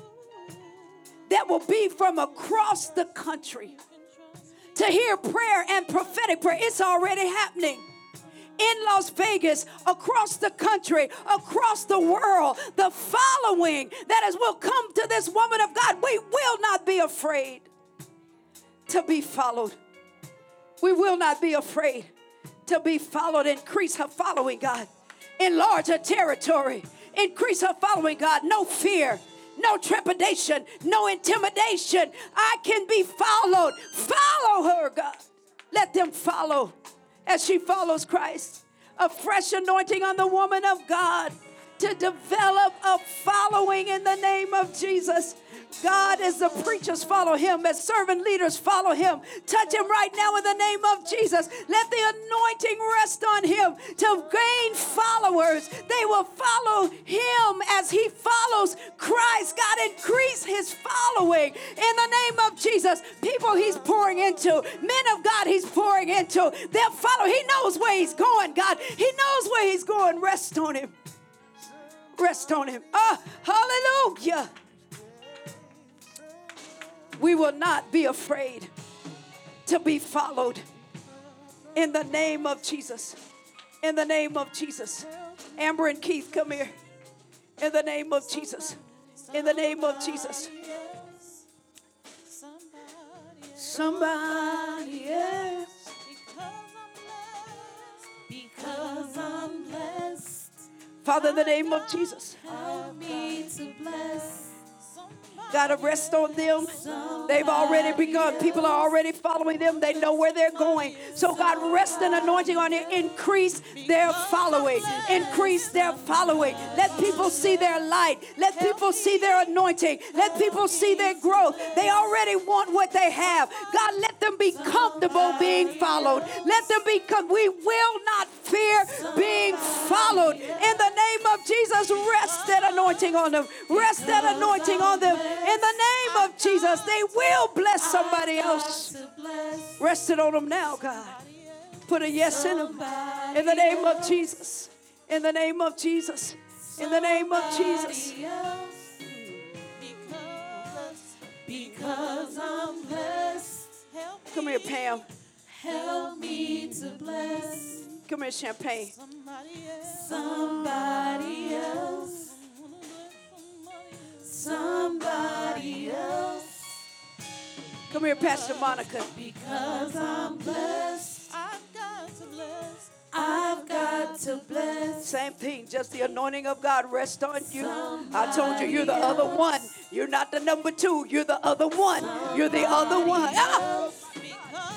that will be from across the country to hear prayer and prophetic prayer. It's already happening in Las Vegas, across the country, across the world, the following that is will come to this woman of God. We will not be afraid to be followed. We will not be afraid to be followed. Increase her following, God. Enlarge her territory. Increase her following, God. No fear, no trepidation, no intimidation. I can be followed. Follow her, God. Let them follow as she follows Christ. A fresh anointing on the woman of God to develop a following in the name of Jesus. God, as the preachers follow him, as servant leaders follow him, touch him right now in the name of Jesus. Let the anointing rest on him to gain followers. They will follow him as he follows Christ. God, increase his following in the name of Jesus. People he's pouring into, men of God he's pouring into, they'll follow. He knows where he's going, God. He knows where he's going. Rest on him. Rest on him. Ah, hallelujah. We will not be afraid to be followed in the name of Jesus. In the name of Jesus. Amber and Keith, come here. In the name of Jesus. In the name of Jesus. Somebody else. Because I'm blessed. Father, in the name of Jesus. Help me to bless. God, to rest on them. They've already begun. People are already following them. They know where they're going. So, God, rest an anointing on it. Increase their following. Increase their following. Let people see their light. Let people see their anointing. Let people see their growth. They already want what they have. God, let them be comfortable being followed. Let them be, com- we will not fear being followed. In the name of Jesus, rest that anointing on them. Rest that anointing on them. In the name of Jesus, they will bless somebody else. Rest it on them now, God. Put a yes in them. In the name of Jesus. In the name of Jesus. In the name of Jesus. Because I'm blessed. Come here, Pam. Help me to bless Come here, Champagne. somebody else. Come here, Pastor Monica. Because I'm blessed. I've got to bless. I've got to bless. Same thing, just the anointing of God rest on you. I told you, you're the other one. You're not the number two, you're the other one. You're the other one. Ah!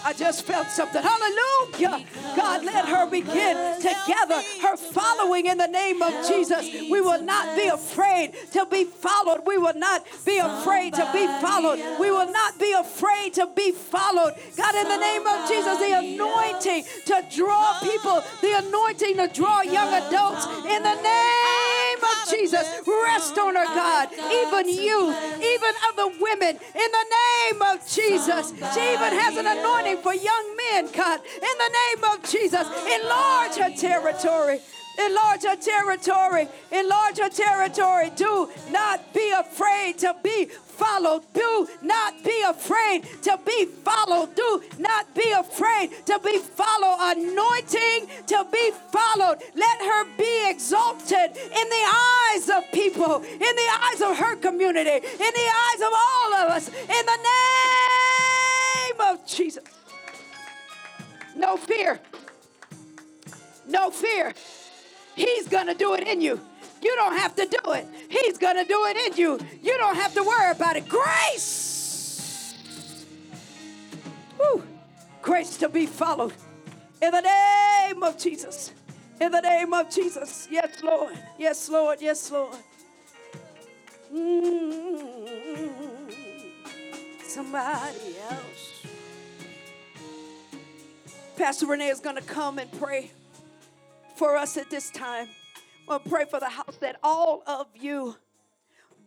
I just felt something. Hallelujah. God, let her begin to gather her following in the name of Jesus. We will not be afraid to be followed. We will not be afraid to be followed. We will not be afraid to be followed. God, in the name of Jesus, the anointing to draw people, the anointing to draw young adults in the name of Jesus. Rest on her, God. Even youth, even other women, in the name of Jesus. She even has an anointing for young men, God. In the name of Jesus, enlarge her territory. Enlarge our territory. Enlarge our territory. Do not be afraid to be followed. Do not be afraid to be followed. Do not be afraid to be followed. Anointing to be followed. Let her be exalted in the eyes of people, in the eyes of her community, in the eyes of all of us. In the name of Jesus. No fear. No fear. He's going to do it in you. You don't have to do it. He's going to do it in you. You don't have to worry about it. Grace. Woo. Grace to be followed. In the name of Jesus. In the name of Jesus. Yes, Lord. Yes, Lord. Yes, Lord. Mm. Somebody else. Pastor Renee is going to come and pray for us at this time. To pray for the house that all of you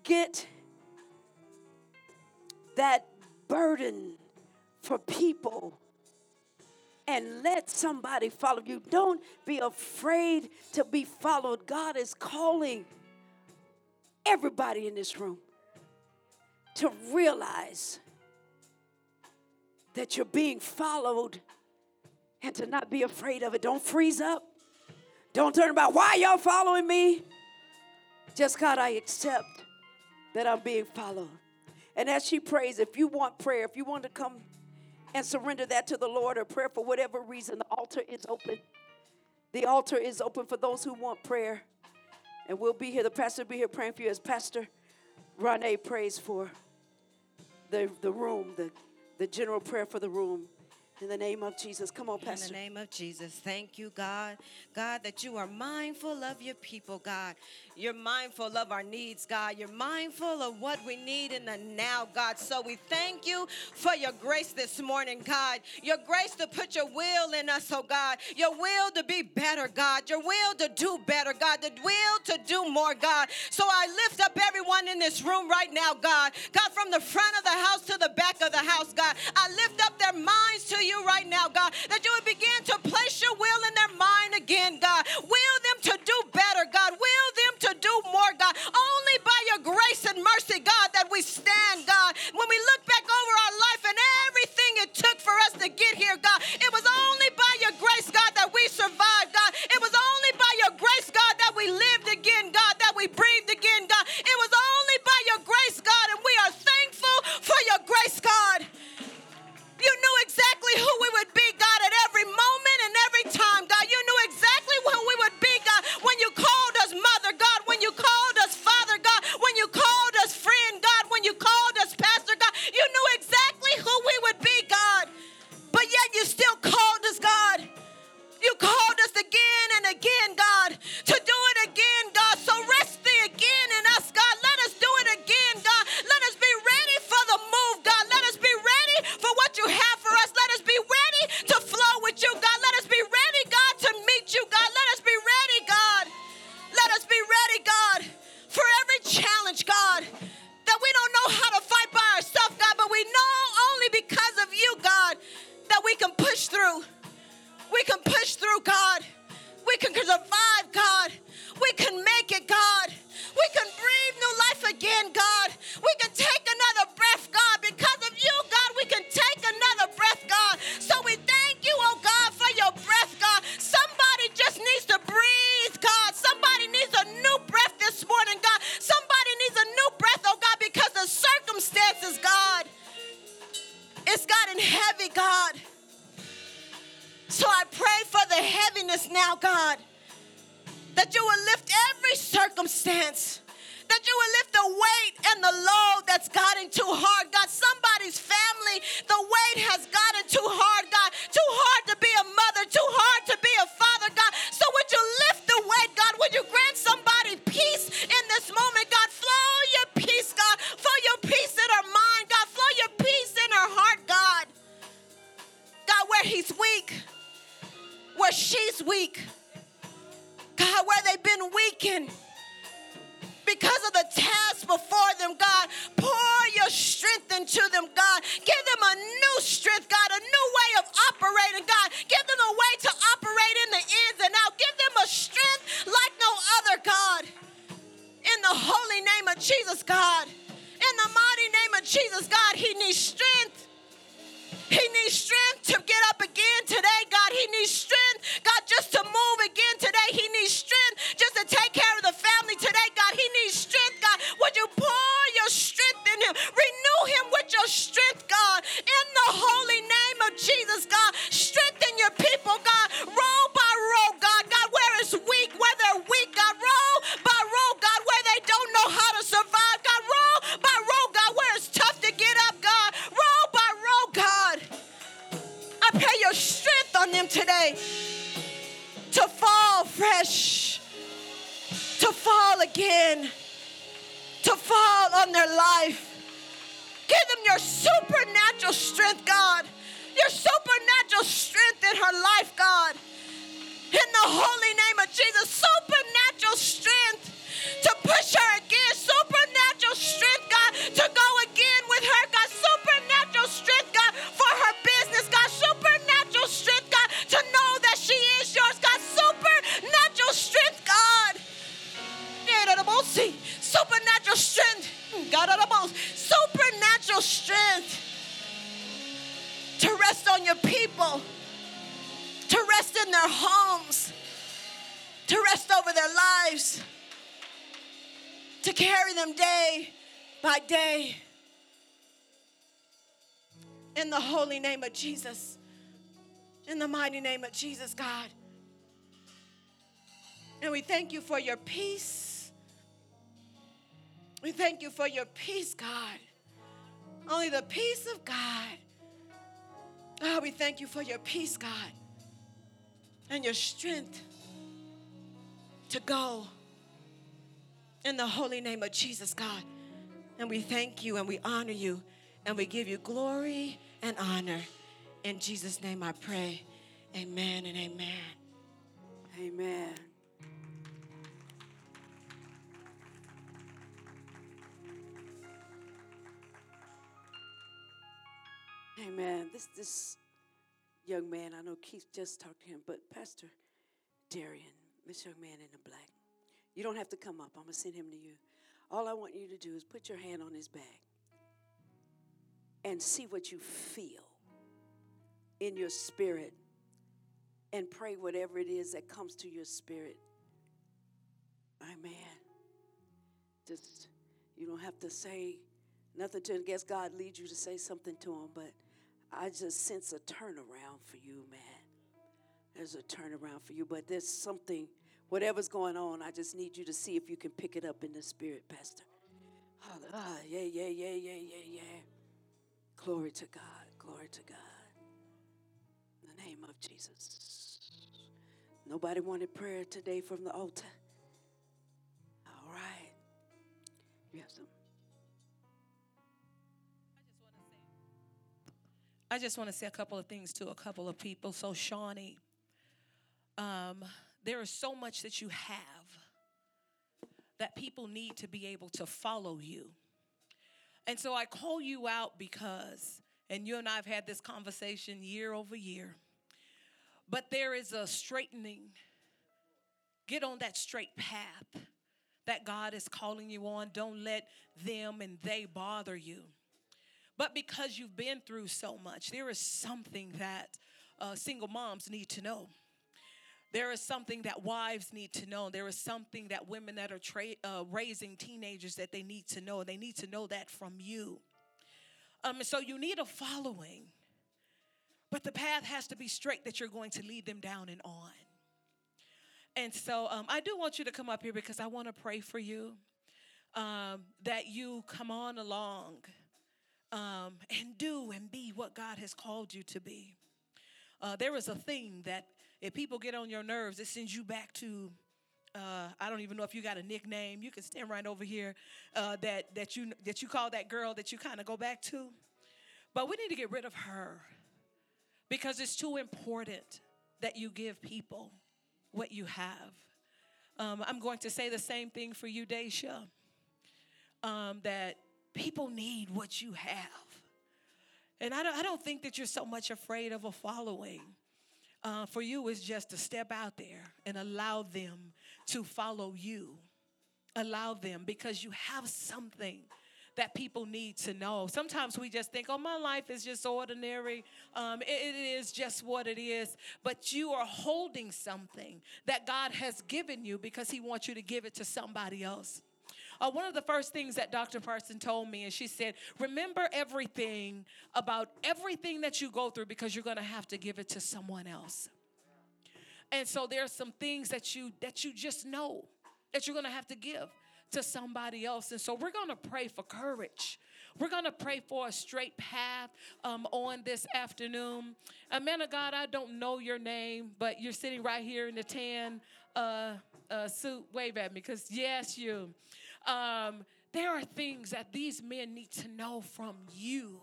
get that burden for people and let somebody follow you. Don't be afraid to be followed. God is calling everybody in this room to realize that you're being followed and to not be afraid of it. Don't freeze up. Don't turn about why y'all following me. Just God, I accept that I'm being followed. And as she prays, if you want prayer, if you want to come and surrender that to the Lord or prayer for whatever reason, the altar is open. The altar is open for those who want prayer. And we'll be here. The pastor will be here praying for you as Pastor Rene prays for the, the room, the, the general prayer for the room. In the name of Jesus. Come on, Pastor. In the name of Jesus, thank you, God. God, that you are mindful of your people, God. You're mindful of our needs, God. You're mindful of what we need in the now, God. So we thank you for your grace this morning, God. Your grace to put your will in us, oh God. Your will to be better, God. Your will to do better, God. The will to do more, God. So I lift up everyone in this room right now, God. God, from the front of the house to the back of the house, God. I lift up their minds to you right now, God. That you would begin to place your will in their mind again, God. Will them to do better, God. Will them to do more, God. Only by your grace and mercy, God, that we stand, God. When we look back over our life and everything it took for us to get here, God, it was only by your grace, God, that we survived, God. It was only by your grace, God, that we lived again, God, that we breathed again, God. It was only by your grace, God, and we are thankful for your grace, God. You knew exactly who we would be, God, at every moment again, to fall on their life. Give them your supernatural strength, God. Your supernatural strength in her life, God. In the holy name of Jesus, supernatural strength to push her Strength, God, of the Most supernatural strength to rest on your people, to rest in their homes, to rest over their lives, to carry them day by day. In the holy name of Jesus, in the mighty name of Jesus, God. And we thank you for your peace. We thank you for your peace, God. Only the peace of God. Oh, we thank you for your peace, God, and your strength to go in the holy name of Jesus, God. And we thank you and we honor you and we give you glory and honor. In Jesus' name I pray. Amen and amen. Amen. Amen. This this young man, I know Keith just talked to him, but Pastor Darian, this young man in the black, you don't have to come up. I'm gonna send him to you. All I want you to do is put your hand on his back and see what you feel in your spirit and pray whatever it is that comes to your spirit. Amen. Just, you don't have to say nothing to him. I guess God leads you to say something to him, but I just sense a turnaround for you, man. There's a turnaround for you, but there's something, whatever's going on, I just need you to see if you can pick it up in the spirit, Pastor. Ah, yeah, yeah, yeah, yeah, yeah, yeah. Glory to God. Glory to God. In the name of Jesus. Nobody wanted prayer today from the altar. All right. You have some. I just want to say a couple of things to a couple of people. So, Shawnee, um, there is so much that you have that people need to be able to follow you. And so I call you out because, and you and I have had this conversation year over year, but there is a straightening. Get on that straight path that God is calling you on. Don't let them and they bother you. But because you've been through so much, there is something that uh, single moms need to know. There is something that wives need to know. There is something that women that are tra- uh, raising teenagers that they need to know. They need to know that from you. Um, so you need a following, but the path has to be straight that you're going to lead them down and on. And so um, I do want you to come up here because I want to pray for you um, that you come on along um, and do and be what God has called you to be. Uh, there is a thing that if people get on your nerves, it sends you back to. Uh, I don't even know if you got a nickname. You can stand right over here. Uh, that that you that you call that girl that you kind of go back to, but we need to get rid of her because it's too important that you give people what you have. Um, I'm going to say the same thing for you, Daisha. Um, that people need what you have. And I don't, I don't think that you're so much afraid of a following. Uh, for you, is just to step out there and allow them to follow you. Allow them because you have something that people need to know. Sometimes we just think, oh, my life is just ordinary. Um, it, it is just what it is. But you are holding something that God has given you because He wants you to give it to somebody else. Uh, one of the first things that Dr. Parson told me, and she said, Remember everything about everything that you go through because you're going to have to give it to someone else. And so there are some things that you that you just know that you're going to have to give to somebody else. And so we're going to pray for courage. We're going to pray for a straight path um, on this afternoon. A man of God, I don't know your name, but you're sitting right here in the tan uh, uh, suit. Wave at me, because yes, you. Um, there are things that these men need to know from you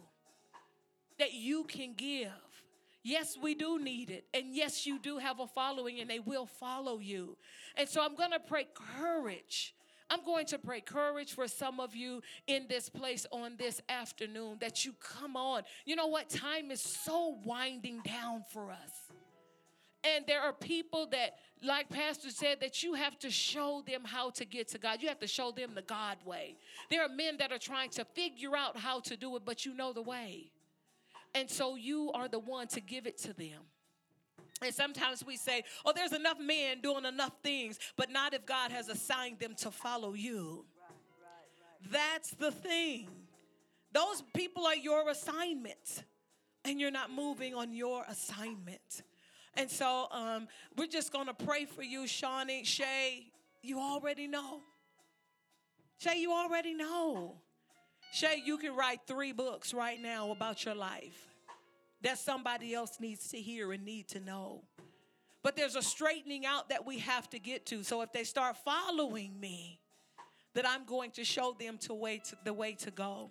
that you can give. Yes, we do need it. And yes, you do have a following, and they will follow you. And so I'm going to pray courage. I'm going to pray courage for some of you in this place on this afternoon that you come on. You know what? Time is so winding down for us. And there are people that, like Pastor said, that you have to show them how to get to God. You have to show them the God way. There are men that are trying to figure out how to do it, but you know the way. And so you are the one to give it to them. And sometimes we say, oh, there's enough men doing enough things, but not if God has assigned them to follow you. That's the thing. Those people are your assignment, and you're not moving on your assignment. And so um, we're just going to pray for you, Shawnee. Shay, you already know. Shay, you already know. Shay, you can write three books right now about your life that somebody else needs to hear and need to know. But there's a straightening out that we have to get to. So if they start following me, that I'm going to show them to way to, the way to go.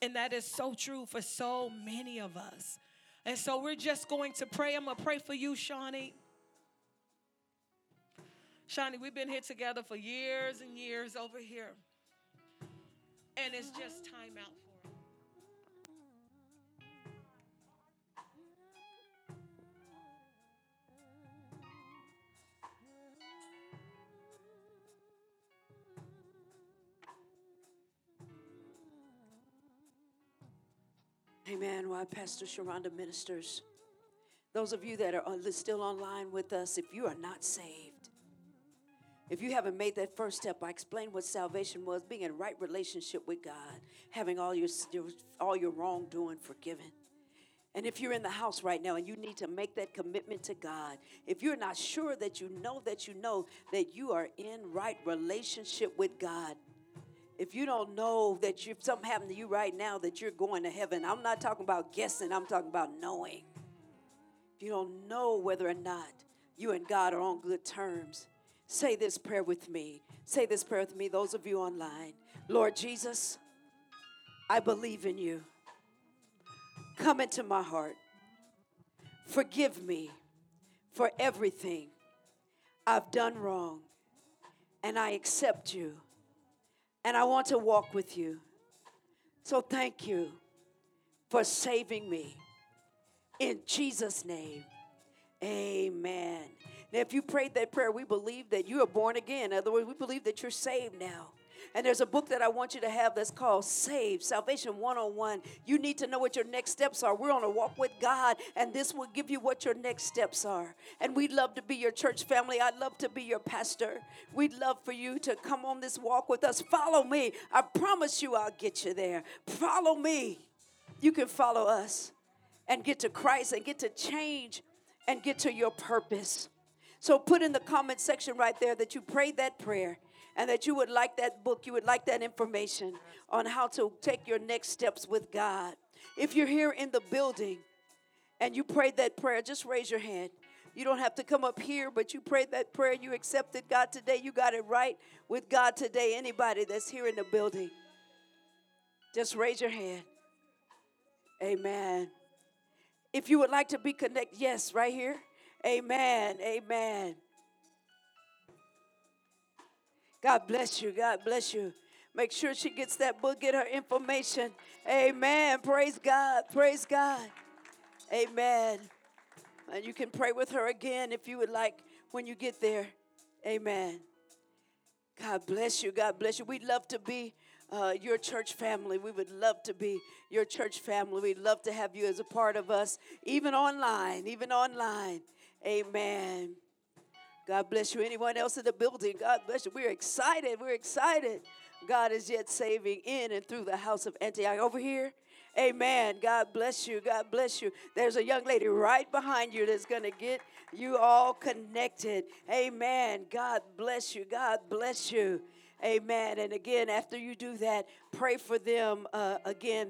And that is so true for so many of us. And so we're just going to pray. I'm going to pray for you, Shawnee. Shawnee, we've been here together for years and years over here. And it's just time out Amen. While Pastor Sharonda ministers, those of you that are still online with us, if you are not saved, if you haven't made that first step, I explained what salvation was being in right relationship with God, having all your, all your wrongdoing forgiven. And if you're in the house right now and you need to make that commitment to God, if you're not sure that you know that you know that you are in right relationship with God, if you don't know that if something happened to you right now that you're going to heaven, I'm not talking about guessing, I'm talking about knowing. If you don't know whether or not you and God are on good terms, say this prayer with me. Say this prayer with me, those of you online. Lord Jesus, I believe in you. Come into my heart. Forgive me for everything I've done wrong, and I accept you and I want to walk with you. So thank you for saving me. In Jesus' name, amen. Now, if you prayed that prayer, we believe that you are born again. In other words, we believe that you're saved now. And there's a book that I want you to have that's called Save Salvation 101. You need to know what your next steps are. We're on a walk with God, and this will give you what your next steps are. And we'd love to be your church family. I'd love to be your pastor. We'd love for you to come on this walk with us. Follow me. I promise you, I'll get you there. Follow me. You can follow us and get to Christ and get to change and get to your purpose. So put in the comment section right there that you prayed that prayer and that you would like that book, you would like that information on how to take your next steps with God. If you're here in the building and you prayed that prayer, just raise your hand. You don't have to come up here, but you prayed that prayer, you accepted God today, you got it right with God today. Anybody that's here in the building, just raise your hand. Amen. If you would like to be connected, yes, right here. Amen. Amen. God bless you. God bless you. Make sure she gets that book, get her information. Amen. Praise God. Praise God. Amen. And you can pray with her again if you would like when you get there. Amen. God bless you. God bless you. We'd love to be uh, your church family. We would love to be your church family. We'd love to have you as a part of us, even online, even online. Amen. God bless you. Anyone else in the building? God bless you. We're excited. We're excited. God is yet saving in and through the house of Antioch. Over here, amen. God bless you. God bless you. There's a young lady right behind you that's going to get you all connected. Amen. God bless you. God bless you. Amen. And again, after you do that, pray for them uh, again.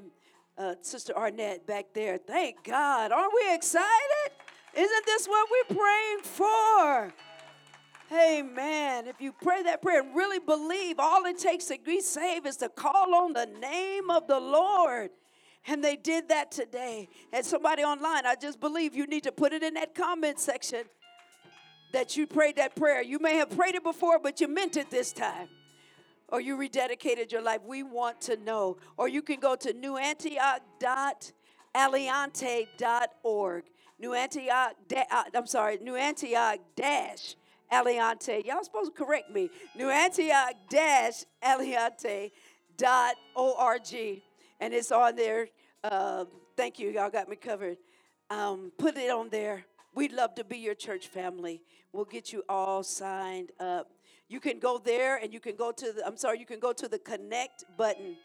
Uh, Sister Arnett back there. Thank God. Aren't we excited? Isn't this what we're praying for? Amen. If you pray that prayer and really believe, all it takes to be saved is to call on the name of the Lord. And they did that today. And somebody online, I just believe you need to put it in that comment section that you prayed that prayer. You may have prayed it before, but you meant it this time. Or you rededicated your life. We want to know. Or you can go to newantioch.aliante.org. New Antioch, uh, I'm sorry, New dash Aliante. Y'all supposed to correct me. New Antioch dash Aliante dot org. And it's on there. Uh, thank you. Y'all got me covered. Um, put it on there. We'd love to be your church family. We'll get you all signed up. You can go there and you can go to the, I'm sorry, you can go to the connect button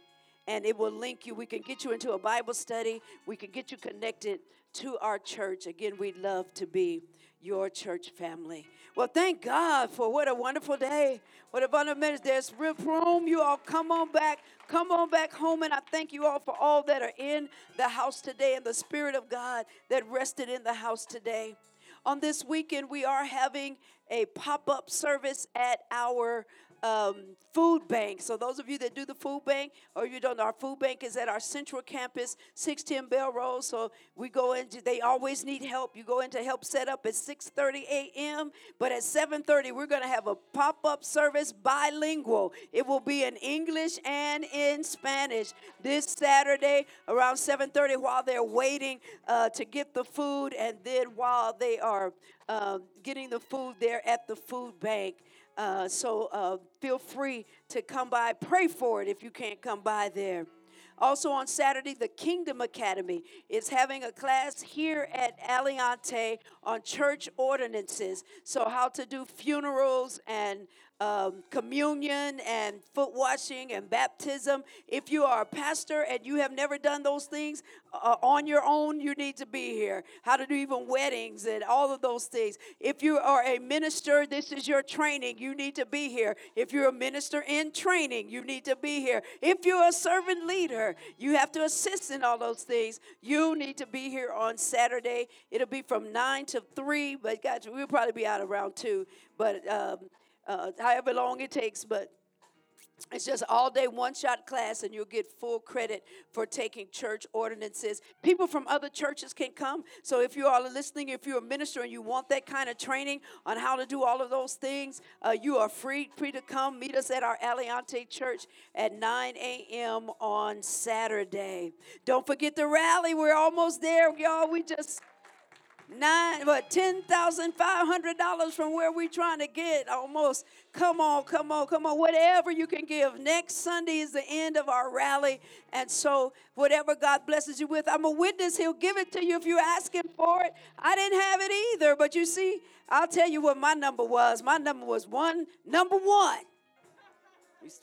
and it will link you. We can get you into a Bible study. We can get you connected to our church. Again, we'd love to be your church family. Well, thank God for what a wonderful day. What a wonderful minute. There's rip room. You all come on back. Come on back home. And I thank you all for all that are in the house today and the Spirit of God that rested in the house today. On this weekend, we are having a pop up service at our um, food bank. So those of you that do the food bank, or you don't know, our food bank is at our central campus, 610 Bell Road. So we go into, they always need help. You go in to help set up at 6.30 a.m., but at 7.30, we're going to have a pop-up service bilingual. It will be in English and in Spanish this Saturday around 7.30 while they're waiting uh, to get the food and then while they are uh, getting the food there at the food bank. Uh, so uh, feel free to come by. Pray for it if you can't come by there. Also on Saturday, the Kingdom Academy is having a class here at Aliante on church ordinances. So, how to do funerals and um, communion and foot washing and baptism. If you are a pastor and you have never done those things uh, on your own, you need to be here. How to do even weddings and all of those things. If you are a minister, this is your training. You need to be here. If you're a minister in training, you need to be here. If you're a servant leader, you have to assist in all those things. You need to be here on Saturday. It'll be from 9 to 3, but guys, we'll probably be out around 2. But um, uh, however long it takes, but it's just all day one shot class, and you'll get full credit for taking church ordinances. People from other churches can come. So if you are listening, if you're a minister and you want that kind of training on how to do all of those things, uh, you are free, free to come. Meet us at our Aliante Church at 9 a.m. on Saturday. Don't forget the rally. We're almost there, y'all. We just nine what ten thousand five hundred dollars from where we're trying to get almost. Come on come on come on. Whatever you can give. Next sunday is the end of our rally. And so whatever god blesses you with i'm a witness. He'll give it to you if you're asking for it. I didn't have it either. But you see i'll tell you what my number was. My number was one number one.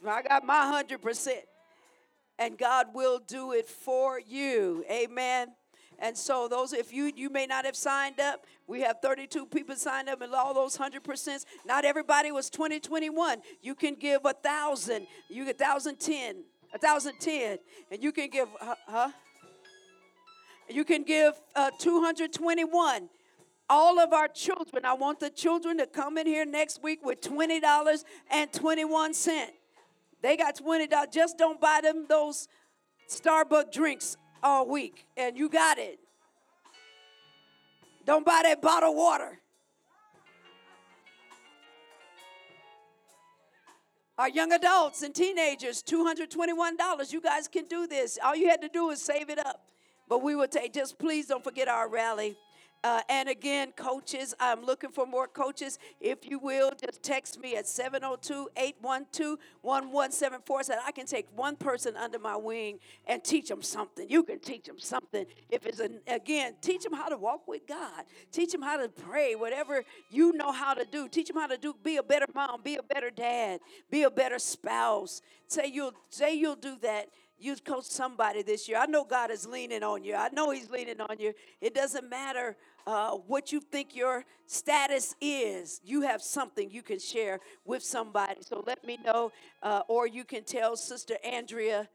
I got my hundred percent. And god will do it for you. Amen and so those, if you you may not have signed up, we have 32 people signed up, and all those hundred percent. Not everybody was 2021. You can give a thousand. You get thousand ten, a thousand ten, and you can give, huh? You can give uh, 221 all of our children. I want the children to come in here next week with $20 and 21 cents. They got $20. Just don't buy them those Starbucks drinks all week, and you got it. Don't buy that bottled water. Our young adults and teenagers, $221. You guys can do this. All you had to do is save it up. But we will take, just please don't forget our rally Uh, and again, coaches, I'm looking for more coaches. If you will, just text me at 702 812 1174 so I can take one person under my wing and teach them something. You can teach them something. If it's, an, again, teach them how to walk with God, teach them how to pray, whatever you know how to do. Teach them how to do, be a better mom, be a better dad, be a better spouse. Say you'll, say you'll do that you coach somebody this year. I know God is leaning on you. I know He's leaning on you. It doesn't matter uh, what you think your status is. You have something you can share with somebody. So let me know, uh, or you can tell Sister Andrea.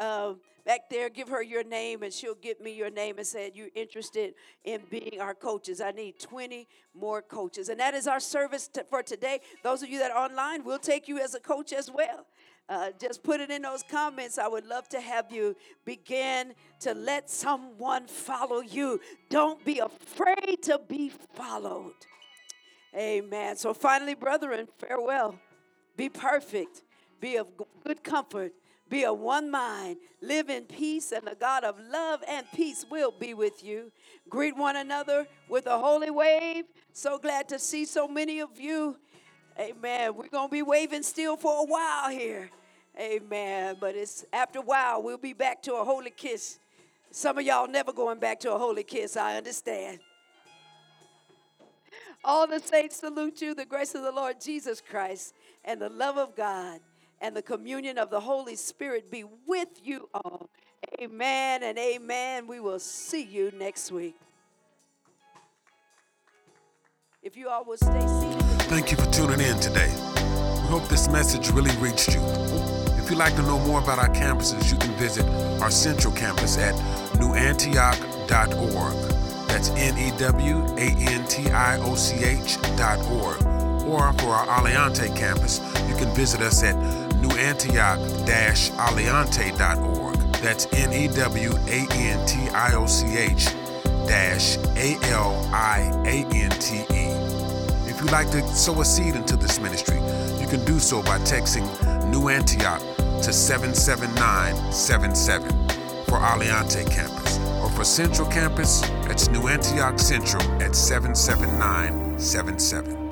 Uh, back there, give her your name and she'll give me your name and say you're interested in being our coaches. I need 20 more coaches. And that is our service for today. Those of you that are online, we'll take you as a coach as well. Uh, just put it in those comments. I would love to have you begin to let someone follow you. Don't be afraid to be followed. Amen. So, finally, brethren, farewell. Be perfect. Be of good comfort. Be of one mind. Live in peace, and the God of love and peace will be with you. Greet one another with a holy wave. So glad to see so many of you. Amen. We're going to be waving still for a while here. Amen. But it's after a while, we'll be back to a holy kiss. Some of y'all never going back to a holy kiss, I understand. All the saints salute you, the grace of the Lord Jesus Christ, and the love of God, and the communion of the Holy Spirit be with you all. Amen and amen. We will see you next week. If you will stay seated. Thank you for tuning in today. We hope this message really reached you. If you'd like to know more about our campuses, you can visit our central campus at newantioch.org. That's N E W A N T I O C H dot org. Or for our Aliante campus, you can visit us at newantioch-aliante.org. That's N E W A N T I O C H dash A L I A N T E. You'd like to sow a seed into this ministry, you can do so by texting New Antioch to 77977 for Aliante campus. Or for Central campus, it's New Antioch Central at 77977.